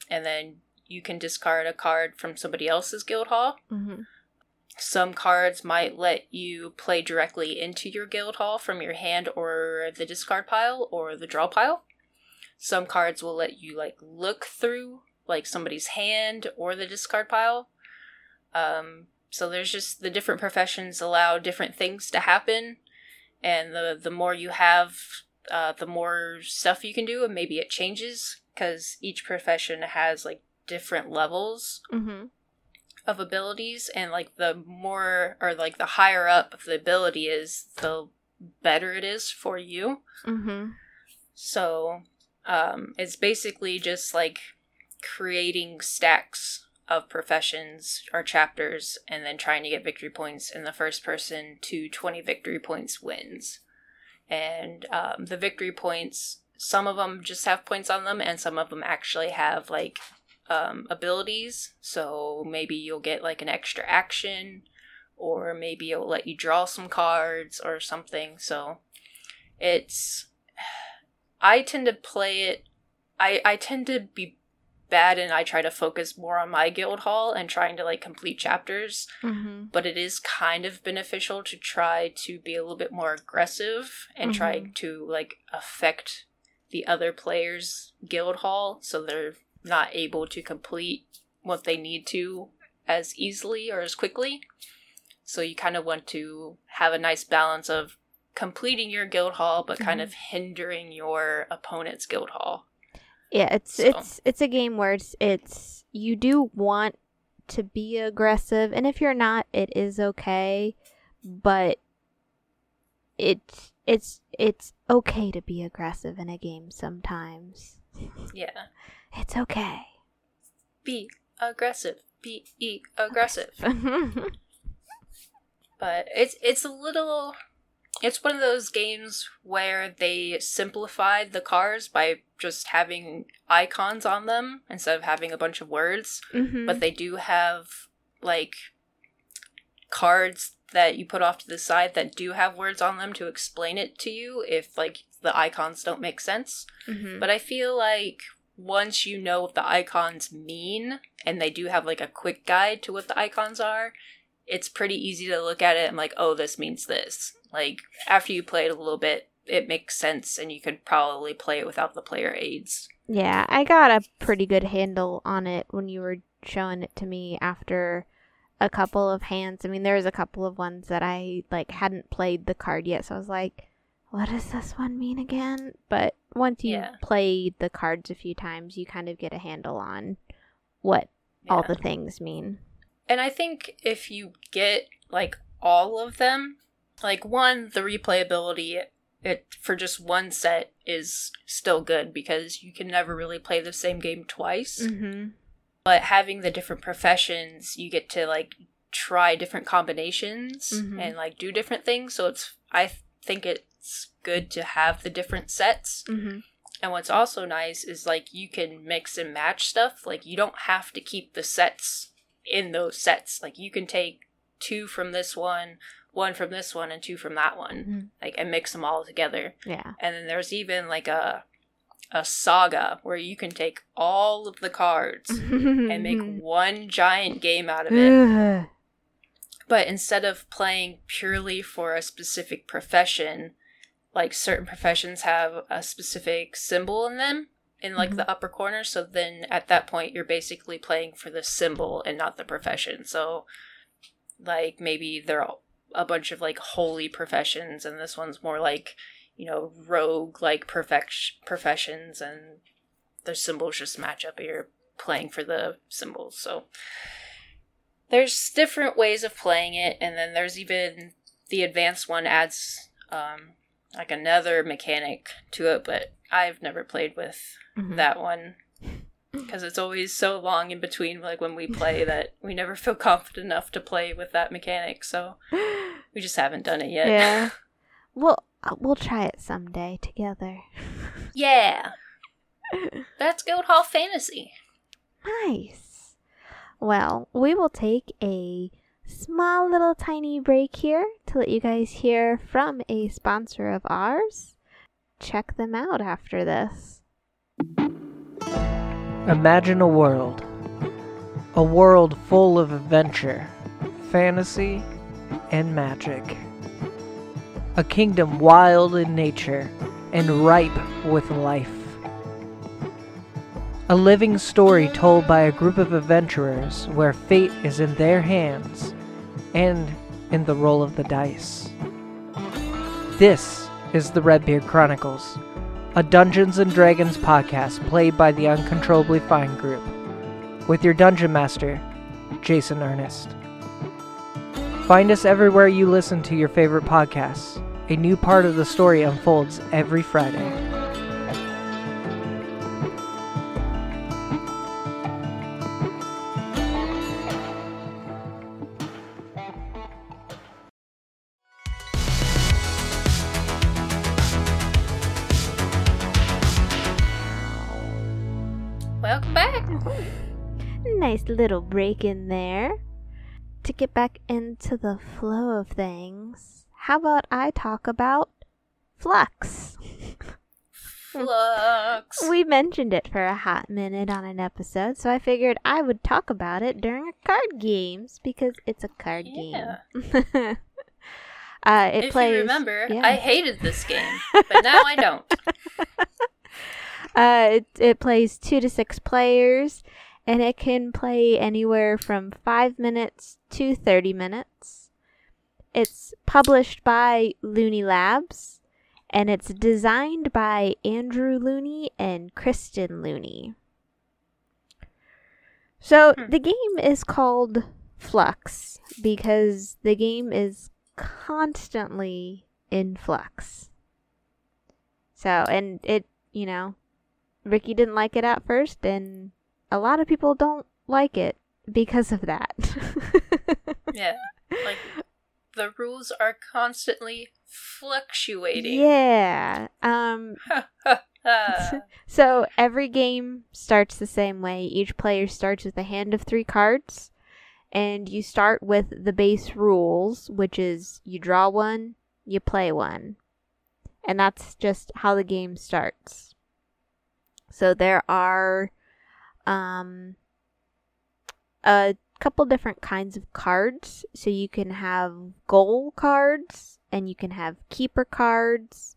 and then you can discard a card from somebody else's guild hall. Mm-hmm. Some cards might let you play directly into your guild hall from your hand or the discard pile or the draw pile. Some cards will let you like look through like somebody's hand or the discard pile. Um, so there's just the different professions allow different things to happen, and the the more you have, uh, the more stuff you can do, and maybe it changes because each profession has like different levels Mm-hmm. Of abilities and like the more or like the higher up the ability is the better it is for you Mm-hmm. so um it's basically just like creating stacks of professions or chapters and then trying to get victory points and the first person to 20 victory points wins and um, the victory points some of them just have points on them and some of them actually have like um, abilities so maybe you'll get like an extra action or maybe it'll let you draw some cards or something so it's i tend to play it i i tend to be bad and i try to focus more on my guild hall and trying to like complete chapters Mm-hmm. but it is kind of beneficial to try to be a little bit more aggressive and try Mhm. to like affect the other players guild hall so they're not able to complete what they need to as easily or as quickly so you kind of want to have a nice balance of completing your guild hall but kind Mhm. of hindering your opponent's guild hall Yeah, it's So- it's it's a game where it's it's you do want to be aggressive, and if you're not, it is okay, but it's it's it's okay to be aggressive in a game sometimes. yeah It's okay. be aggressive be aggressive but it's it's a little it's one of those games where they simplified the cars by just having icons on them instead of having a bunch of words. Mm-hmm. But they do have like cards that you put off to the side that do have words on them to explain it to you if like the icons don't make sense. mm-hmm. But I feel like once you know what the icons mean and they do have like a quick guide to what the icons are, it's pretty easy to look at it and like, oh, this means this. Like after you play it a little bit, it makes sense and you could probably play it without the player aids. Yeah, I got a pretty good handle on it when you were showing it to me after a couple of hands. I mean, there was a couple of ones that I like hadn't played the card yet, so I was like, what does this one mean again? But once you Yeah. played the cards a few times, you kind of get a handle on what all the things mean. And I think if you get like all of them, like one, the replayability it for just one set is still good because you can never really play the same game twice. Mm-hmm. But having the different professions, you get to like try different combinations Mhm. and like do different things. So it's I think think it's good to have the different sets. Mm-hmm. And what's also nice is like you can mix and match stuff. Like you don't have to keep the sets in those sets. Like you can take two from this one, one from this one, and two from that one. Mhm. Like and mix them all together. Yeah. And then there's even like a a saga where you can take all of the cards and make one giant game out of it. But instead of playing purely for a specific profession, like certain professions have a specific symbol in them in like Mhm. the upper corner, so then at that point you're basically playing for the symbol and not the profession. So like maybe they're a bunch of like holy professions and this one's more like, you know, rogue like perfect professions and the symbols just match up you're playing for the symbols. So there's different ways of playing it and then there's even the advanced one adds um like another mechanic to it but i've never played with Mhm. that one because it's always so long in between like when we play that we never feel confident enough to play with that mechanic so we just haven't done it yet yeah. We'll uh, we'll try it someday together. yeah that's guildhall fantasy Nice. Well, we will take a small little tiny break here to let you guys hear from a sponsor of ours. Check them out after this. Imagine a world. A world full of adventure, fantasy, and magic. A kingdom wild in nature and ripe with life. A living story told by a group of adventurers where fate is in their hands and in the roll of the dice. This is the Redbeard Chronicles, a Dungeons and Dragons podcast played by the Uncontrollably Fine group, with your dungeon master, Jason Ernest. Find us everywhere you listen to your favorite podcasts. A new part of the story unfolds every Friday. Nice little break in there. To get back into the flow of things, how about I talk about Fluxx? Fluxx We mentioned it for a hot minute on an episode, so I figured I would talk about it during card games because it's a card Yeah. game. uh, it if plays. you remember yeah. i hated this game but now i don't Uh, it, it plays two to six players, and it can play anywhere from five minutes to 30 minutes. It's published by Looney Labs, and it's designed by Andrew Looney and Kristen Looney. So Hmm. the game is called Fluxx because the game is constantly in flux. So, and it, you know, Ricky didn't like it at first, and a lot of people don't like it because of that. yeah like the rules are constantly fluctuating. Yeah. Um so every game starts the same way. Each player starts with a hand of 3 cards and you start with the base rules, which is you draw one, you play one. And that's just how the game starts. So there are um a couple different kinds of cards. So you can have goal cards and you can have keeper cards.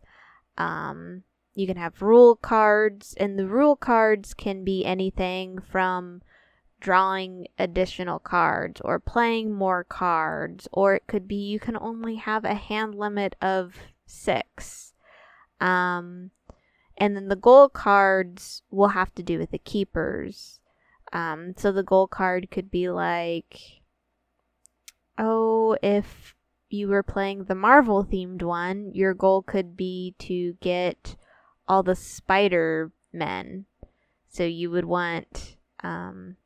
Um, you can have rule cards, and the rule cards can be anything from drawing additional cards or playing more cards, or it could be you can only have a hand limit of six. Um, and then the goal cards will have to do with the keepers. Um, so the goal card could be like, oh, if you were playing the Marvel themed one, your goal could be to get all the Spider Men. So you would want, um,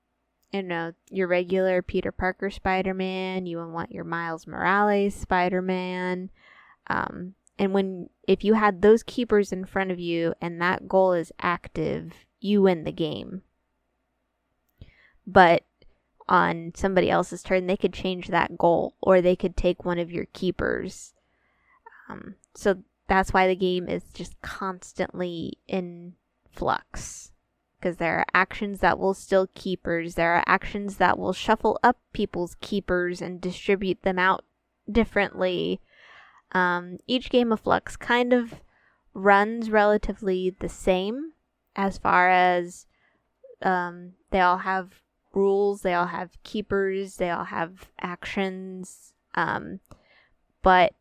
you know, your regular Peter Parker Spider Man. You would want your Miles Morales Spider Man. Um, and when if you had those keepers in front of you and that goal is active, you win the game. But on somebody else's turn, they could change that goal or they could take one of your keepers. Um, so that's why the game is just constantly in flux. Because there are actions that will steal keepers, there are actions that will shuffle up people's keepers and distribute them out differently. Um, each game of Fluxx kind of runs relatively the same as far as um, they all have rules, they all have keepers, they all have actions, um, but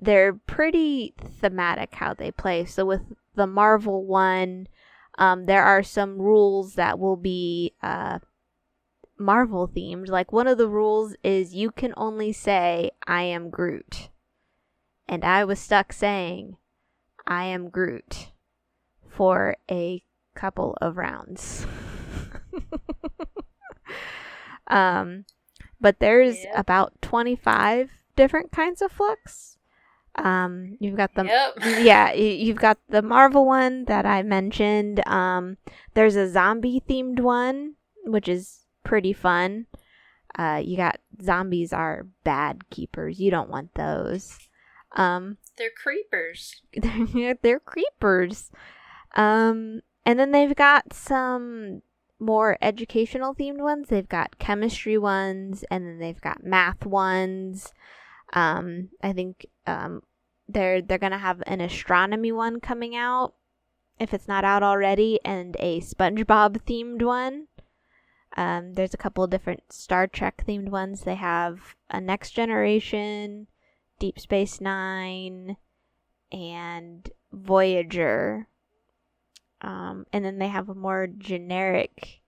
they're pretty thematic how they play. So with the Marvel one, um, there are some rules that will be uh, Marvel themed. Like one of the rules is you can only say, I am Groot. And I was stuck saying, I am Groot for a couple of rounds. um, but there's Yep. about 25 different kinds of Fluxx. Um, you've got the yep. yeah, you've got the Marvel one that I mentioned. Um, there's a zombie themed one, which is pretty fun. Uh, you got zombies are bad keepers. You don't want those. Um, They're creepers. they're, they're creepers. Um, and then they've got some more educational themed ones. They've got chemistry ones, and then they've got math ones. Um, I think um, they're they're gonna have an astronomy one coming out if it's not out already, and a SpongeBob themed one. Um, there's a couple of different Star Trek themed ones. They have a Next Generation, Deep Space Nine, and Voyager. Um, and then they have a more generic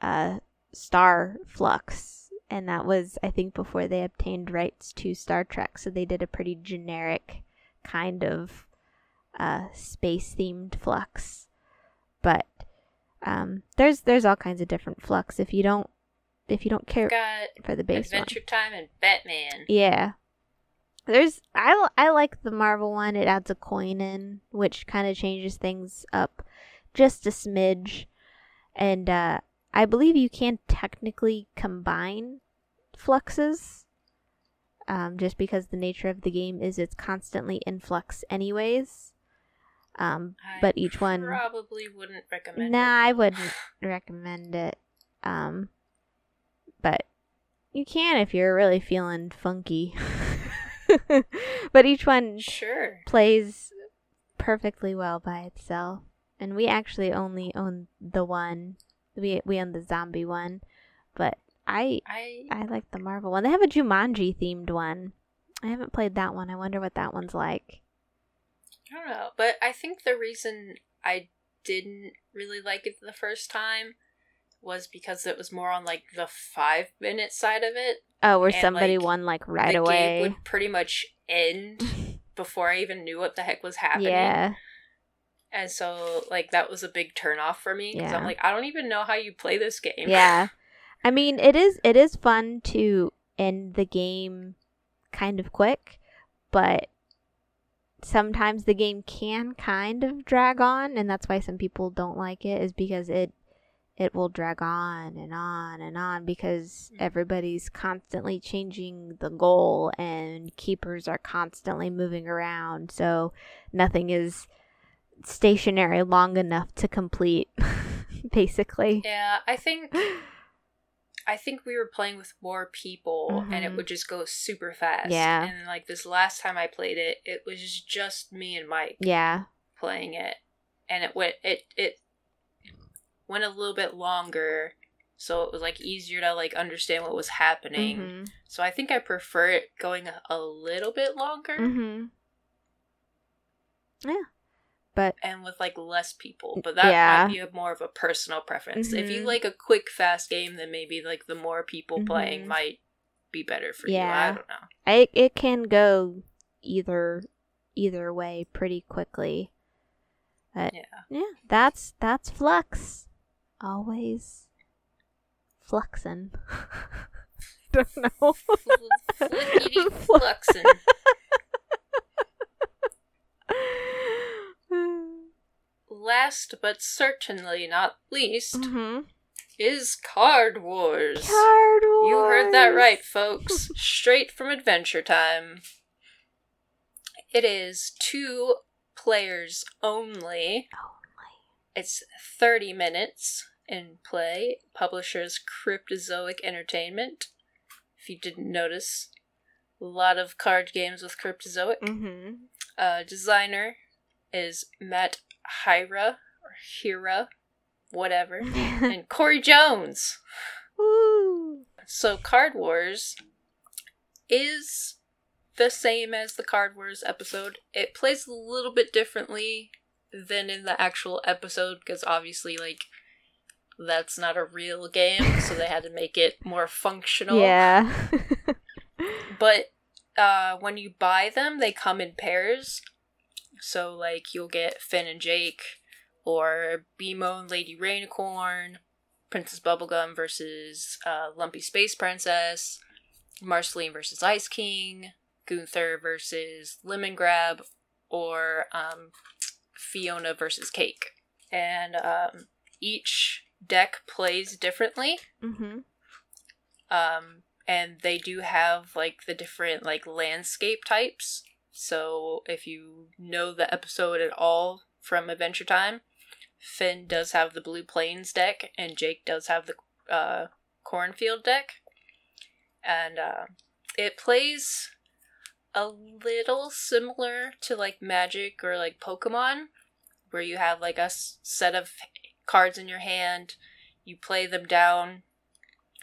uh, Star Fluxx. And that was, I think, before they obtained rights to Star Trek. So they did a pretty generic kind of uh, space themed Fluxx. But um, there's there's all kinds of different Fluxx. If you don't if you don't care Got for the base one. Adventure Time and Batman. Yeah. There's I I like the Marvel one. It adds a coin in, which kind of changes things up just a smidge. And uh I believe you can technically combine fluxes. Um, just because the nature of the game is it's constantly in flux anyways. Um, I but each one probably wouldn't recommend. Nah, I wouldn't recommend it. Um, but you can if you're really feeling funky. but each one Sure. plays perfectly well by itself. And we actually only own the one. We we own the zombie one, but I I I like the Marvel one. They have a Jumanji themed one. I haven't played that one. I wonder what that one's like. I don't know, but I think the reason I didn't really like it the first time was because it was more on like the five minute side of it. Oh, where And, somebody like, won like right the away. game would pretty much end before I even knew what the heck was happening. yeah. And so, like, that was a big turnoff for me because Yeah. I'm like, I don't even know how you play this game. Yeah. I mean, it is it is fun to end the game kind of quick, but sometimes the game can kind of drag on and that's why some people don't like it is because it it will drag on and on and on because everybody's constantly changing the goal and keepers are constantly moving around so nothing is stationary long enough to complete basically Yeah, I think I think we were playing with more people and it Mhm. would just go super fast. Yeah. And like this last time I played it, it was just me and Mike yeah playing it. And it went it it went a little bit longer so it was like easier to like understand what was happening. mhm So I think I prefer it going a, little bit longer mhm yeah but and with like less people. But that Yeah. might be a more of a personal preference. If you Mhm. like a quick, fast game, then maybe like the more people playing Mhm. might be better for you. Yeah. I don't know. it, it can go either either way pretty quickly but Yeah. yeah that's that's Fluxx always fluxing don't know Flickety fluxin'. Last but certainly not least mm-hmm. is Card Wars. Card Wars. You heard that right, folks. Straight from Adventure Time. It is two players only. only. It's 30 minutes in play. Publishers Cryptozoic Entertainment. If you didn't notice, a lot of card games with Cryptozoic. Mm-hmm. Uh, designer is Matt Hyra or Hyra, whatever, and Cory Jones. Woo. So Card Wars is the same as the Card Wars episode. It plays a little bit differently than in the actual episode because obviously like that's not a real game, so they had to make it more functional. Yeah. But uh, when you buy them, they come in pairs. So, like, you'll get Finn and Jake, or BMO and Lady Rainicorn, Princess Bubblegum versus uh, Lumpy Space Princess, Marceline versus Ice King, Gunther versus Lemongrab, or um, Fiona versus Cake. And um, each deck plays differently. Mm-hmm. um and they do have like the different like landscape types. So if you know the episode at all from adventure time finn does have the blue plains deck and jake does have the uh cornfield deck. And uh it plays a little similar to like magic or like pokemon where you have like a s- set of cards in your hand you play them down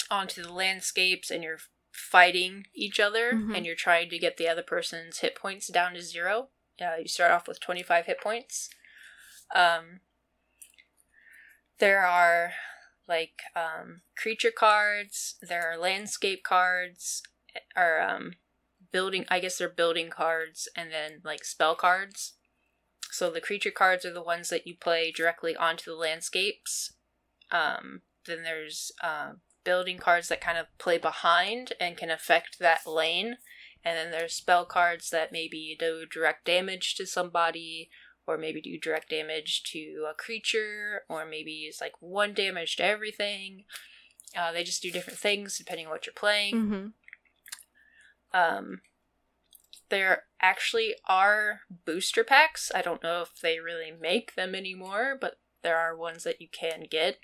onto the landscapes and you're fighting each other Mhm. and you're trying to get the other person's hit points down to zero. Uh, you start off with 25 hit points. Um, there are like um, creature cards, there are landscape cards, or um, building, I guess they're building cards, and then like spell cards. So the creature cards are the ones that you play directly onto the landscapes. Um, then there's uh, building cards that kind of play behind and can affect that lane. And then there's spell cards that maybe do direct damage to somebody, or maybe do direct damage to a creature, or maybe it's like one damage to everything. Uh, they just do different things depending on what you're playing. Mm-hmm. Um, there actually are booster packs. I don't know if they really make them anymore, but there are ones that you can get.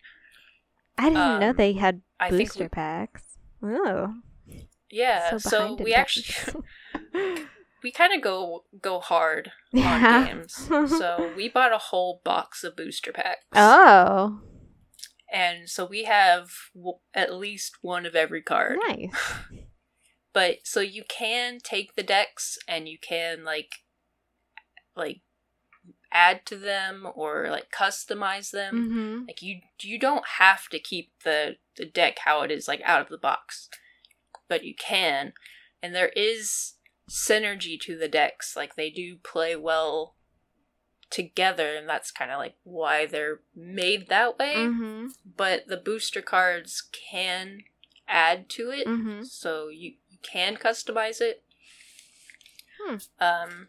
I didn't know Um, they had booster we- packs. Oh, Yeah, so, in we actually we kind of go go hard Yeah. on games. so we bought a whole box of booster packs. oh, And so we have w- at least one of every card. nice. But so you can take the decks and you can like like add to them or like customize them. Mm-hmm. Like you you don't have to keep the the deck how it is like out of the box. But you can. And there is synergy to the decks. Like they do play well together and that's kind of like why they're made that way. Mm-hmm. But the booster cards can add to it. Mm-hmm. So you, you can customize it. Hmm. Um,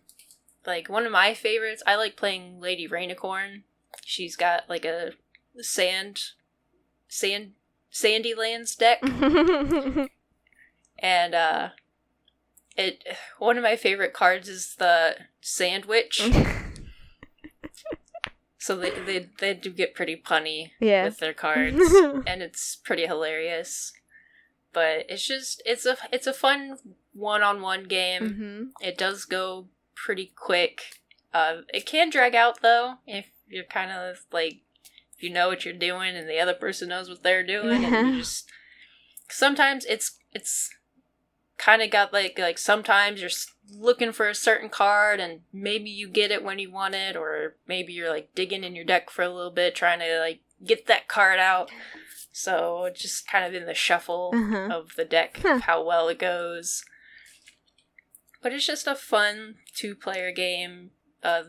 like one of my favorites, I like playing Lady Rainicorn. She's got like a sand, sand, sandy lands deck, and uh, it one of my favorite cards is the Sandwich. so they they they do get pretty punny yeah. with their cards, and it's pretty hilarious. But it's just it's a it's a fun one on one game. hmm It does go pretty quick. Uh, it can drag out though if you're kind of like if you know what you're doing and the other person knows what they're doing, and Yeah. you just sometimes it's it's kind of got like like sometimes you're looking for a certain card and maybe you get it when you want it or maybe you're like digging in your deck for a little bit trying to like get that card out. So just kind of in the shuffle Uh-huh. of the deck Huh. how well it goes. But it's just a fun two player game. Uh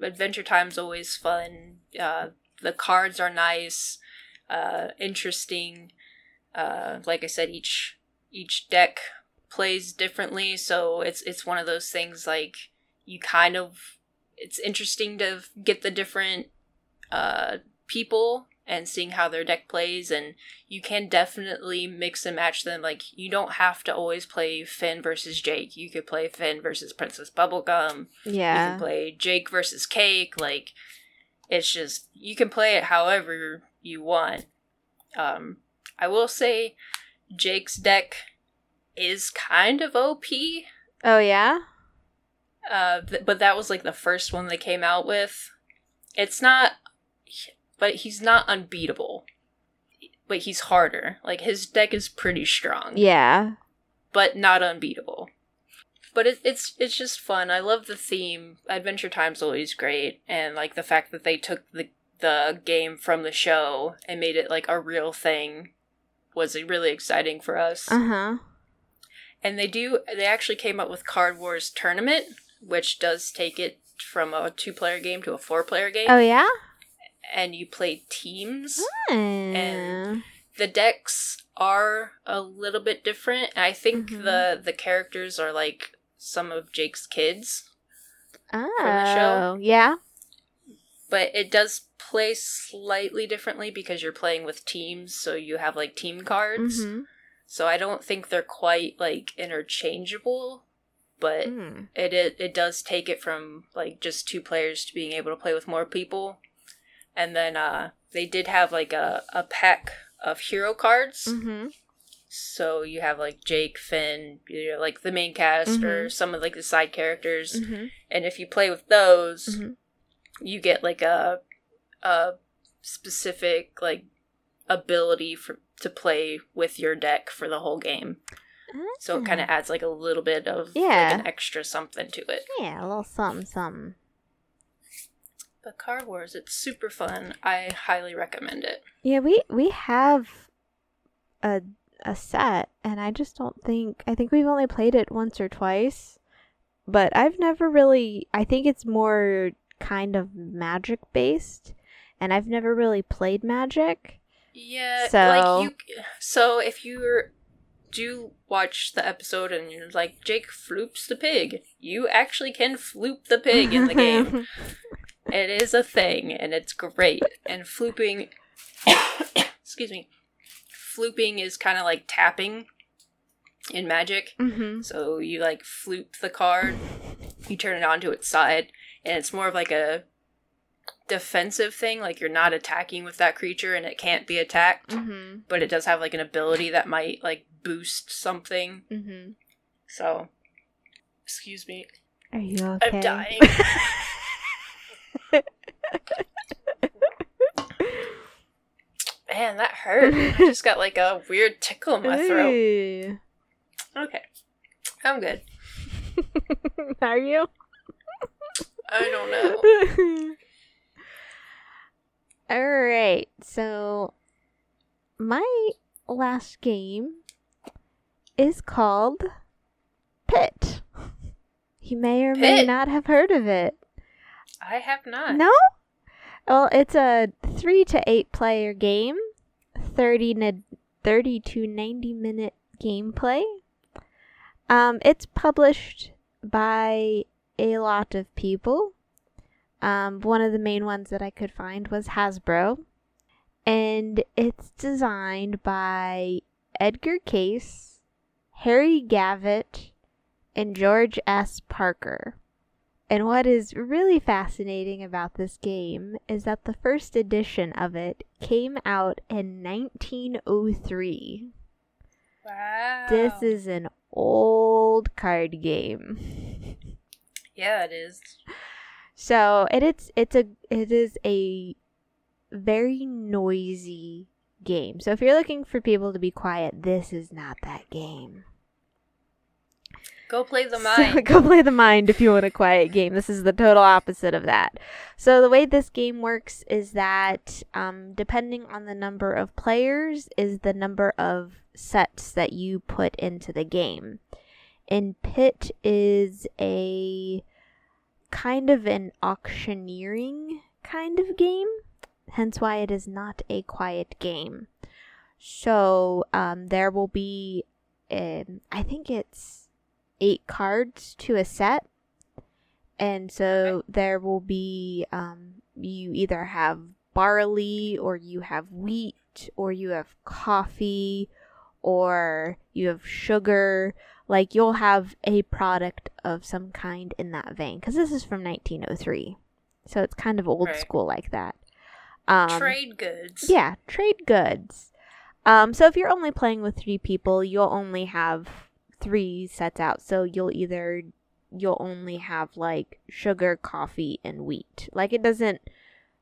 adventure time's always fun. Uh the cards are nice uh interesting. Uh like i said each each deck plays differently. So it's it's one of those things like you kind of it's interesting to get the different uh people and seeing how their deck plays and you can definitely mix and match them like you don't have to always play Finn versus Jake you could play Finn versus Princess Bubblegum yeah you can play Jake versus Cake. Like, it's just you can play it however you want. Um, I will say, Jake's deck is kind of OP. Oh yeah. Uh, th- but that was like the first one they came out with. It's not, but he's not unbeatable. But he's harder. Like his deck is pretty strong. Yeah. but not unbeatable. But it, it's it's just fun. I love the theme. Adventure Time's always great, and like the fact that they took the the game from the show and made it like a real thing was really exciting for us. Uh huh. And they do they actually came up with Card Wars Tournament, which does take it from a two player game to a four player game, Oh yeah. And you play teams. And the decks are a little bit different. I think Mhm. the the characters are like some of Jake's kids, oh the show. yeah. but it does play slightly differently because you're playing with teams, so you have like team cards. Mhm. So I don't think they're quite like interchangeable, but Mm. it, it it does take it from like just two players to being able to play with more people. And then uh they did have like a, a pack of hero cards. Mhm. So you have like Jake, Finn, you know, like the main cast or some of like the side characters. Mhm. And if you play with those, Mhm. you get like a a specific like ability for to play with your deck for the whole game. So it kind of adds like a little bit of. Yeah. like an extra something to it. Yeah, a little something, something. But Card Wars, it's super fun. I highly recommend it. Yeah, we we have a a set, and I just don't think I think we've only played it once or twice, but I've never really. I think it's more kind of magic based, and I've never really played magic. Yeah, So- like you. So if you do watch the episode and you're like Jake floops the pig, you actually can floop the pig in the game. It is a thing, and it's great. And flooping, excuse me, flooping is kind of like tapping in Magic. mm-hmm. So you like floop the card, you turn it onto its side, and it's more of like a defensive thing. Like you're not attacking with that creature, and it can't be attacked, Mm-hmm. but it does have like an ability that might like boost something. Mm-hmm. So, excuse me, Are you okay? I'm dying. Man, that hurt. I just got like a weird tickle in my throat. Okay. I'm good. Are you? I don't know. All right. So my last game is called Pit. You may or may not have heard of it. I have not. No? Well, it's a 3 to 8 player game, 30 to 30 to 90 minute gameplay. Um it's published by a lot of people. Um, one of the main ones that I could find was Hasbro, and it's designed by Edgar Case, Harry Gavitt, and George S. Parker. And what is really fascinating about this game is that the first edition of it came out in 1903. Wow. This is an old card game. Yeah, it is. So it it's it's a it is a very noisy game. So if you're looking for people to be quiet, this is not that game. Go play the So mind. go play the mind if you want a quiet game. This is the total opposite of that. So the way this game works is that um, depending on the number of players is the number of sets that you put into the game. And Pit is a kind of an auctioneering kind of game, hence why it is not a quiet game. So um, there will be, um, I think it's eight cards to a set. And so there will be, um, you either have barley or you have wheat or you have coffee or you have sugar. Like you'll have a product of some kind in that vein because this is from 1903. So it's kind of old Right. school like that. Um, Trade goods. yeah, trade goods. Um, so if you're only playing with three people, you'll only have three sets out. So you'll either you'll only have like sugar, coffee, and wheat. Like it doesn't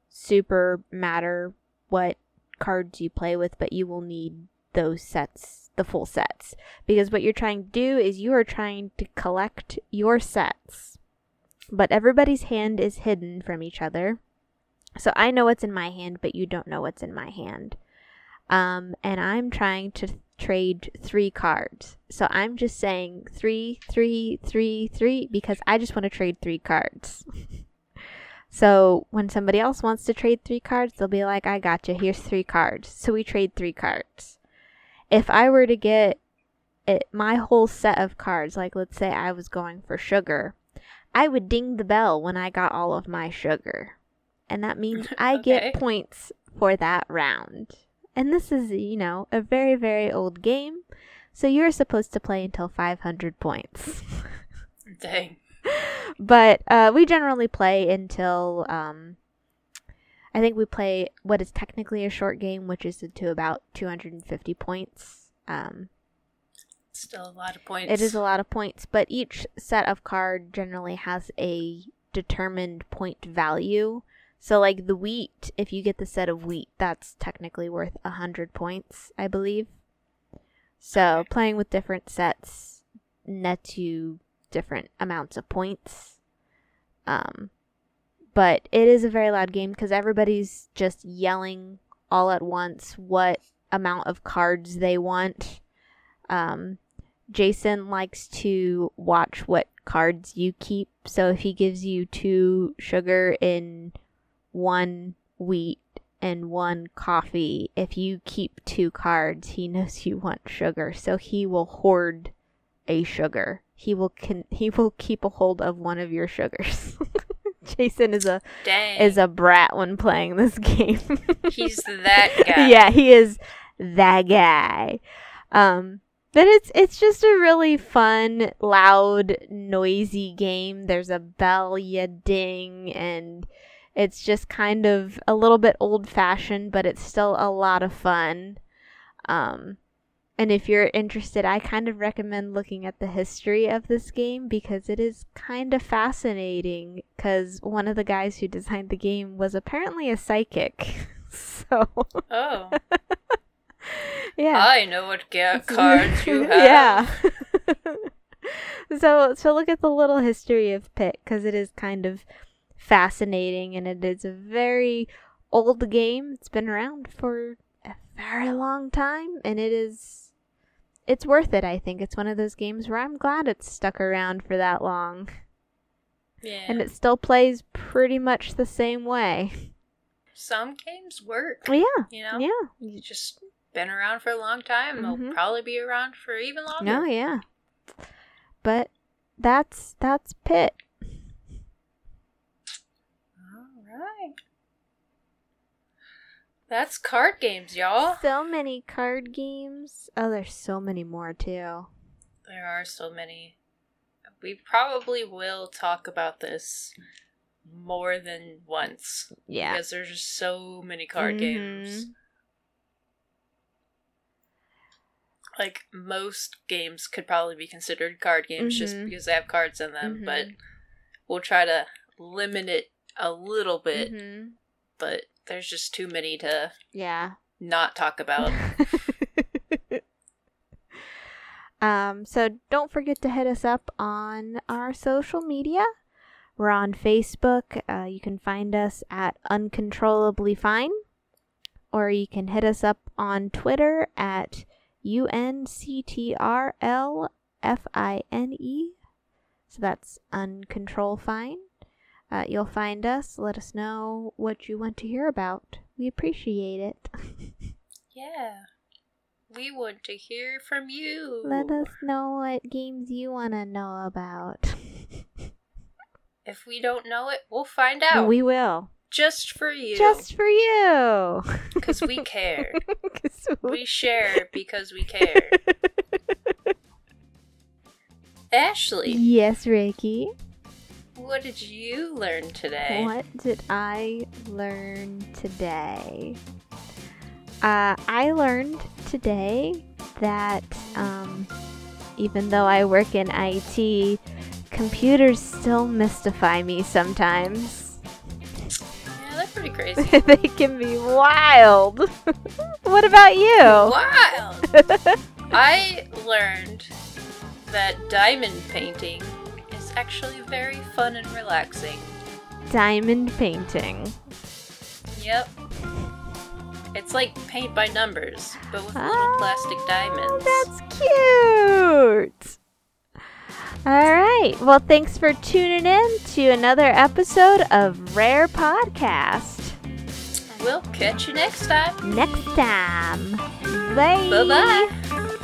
super matter what cards you play with, but you will need those sets, the full sets. Because what you're trying to do is you are trying to collect your sets. But everybody's hand is hidden from each other. So I know what's in my hand, but you don't know what's in my hand. Um, and I'm trying to trade three cards. So I'm just saying three, three, three, three, because I just want to trade three cards. so when somebody else wants to trade three cards, they'll be like, I got you. Here's three cards. So we trade three cards. If I were to get it, my whole set of cards, like let's say I was going for sugar, I would ding the bell when I got all of my sugar. And that means I Okay. get points for that round. And this is, you know, a very, very old game. So you're supposed to play until 500 points. Dang. but uh, we generally play until um, I think we play what is technically a short game, which is to about 250 points. Um, Still a lot of points. it is a lot of points, but each set of card generally has a determined point value. So, like the wheat, if you get the set of wheat, that's technically worth a 100 points, I believe. So, playing with different sets nets you different amounts of points. Um, but it is a very loud game because everybody's just yelling all at once what amount of cards they want. Um, Jason likes to watch what cards you keep. So if he gives you two sugar and one wheat and one coffee, if you keep two cards, he knows you want sugar. So he will hoard a sugar. He will con- he will keep a hold of one of your sugars. Jason is a Dang. is a brat when playing this game. He's that guy. yeah, he is that guy. Um, but it's it's just a really fun, loud, noisy game. There's a bell you ding, and it's just kind of a little bit old fashioned, but it's still a lot of fun. Um, and if you're interested, I kind of recommend looking at the history of this game because it is kind of fascinating. Because one of the guys who designed the game was apparently a psychic. so, Oh, yeah. I know what ga- cards you have. yeah. so, so look at the little history of Pit because it is kind of fascinating and it is a very old game. It's been around for a very long time and it is it's worth it, I think. It's one of those games where I'm glad it's stuck around for that long. Yeah. And it still plays pretty much the same way. Some games work. Yeah. You know. Yeah. You just been around for a long time. Mhm. They'll probably be around for even longer. No, yeah. But that's that's Pit. All right. That's card games, y'all. So many card games. Oh, there's so many more too. There are so many. We probably will talk about this more than once Yeah. because there's just so many card games. Mhm. Like most games could probably be considered card games just Mhm. because they have cards in them, but Mhm. we'll try to limit it a little bit, Mhm. but there's just too many to Yeah. not talk about. um, so don't forget to hit us up on our social media. We're on Facebook. Uh, you can find us at Uncontrollably Fine, or you can hit us up on Twitter at UNCTRLFINE. So that's Uncontrol Fine. Uh, you'll find us. Let us know what you want to hear about. We appreciate it. yeah. We want to hear from you. Let us know what games you want to know about. If we don't know it, we'll find out. We will. just for you. Just for you. because we care. we share because we care. Ashley, yes, Ricky. What did you learn today? What did I learn today? Uh, I learned today that um, even though I work in IT, computers still mystify me sometimes. Yeah, they're pretty crazy. they can be wild. what about you? Wild! I learned that diamond painting actually very fun and relaxing. Diamond painting. Yep. It's like paint by numbers, but with little Ah, plastic diamonds. That's cute. All right. Well, thanks for tuning in to another episode of Rare Podcast. We'll catch you next time. Next time. Bye. Bye bye.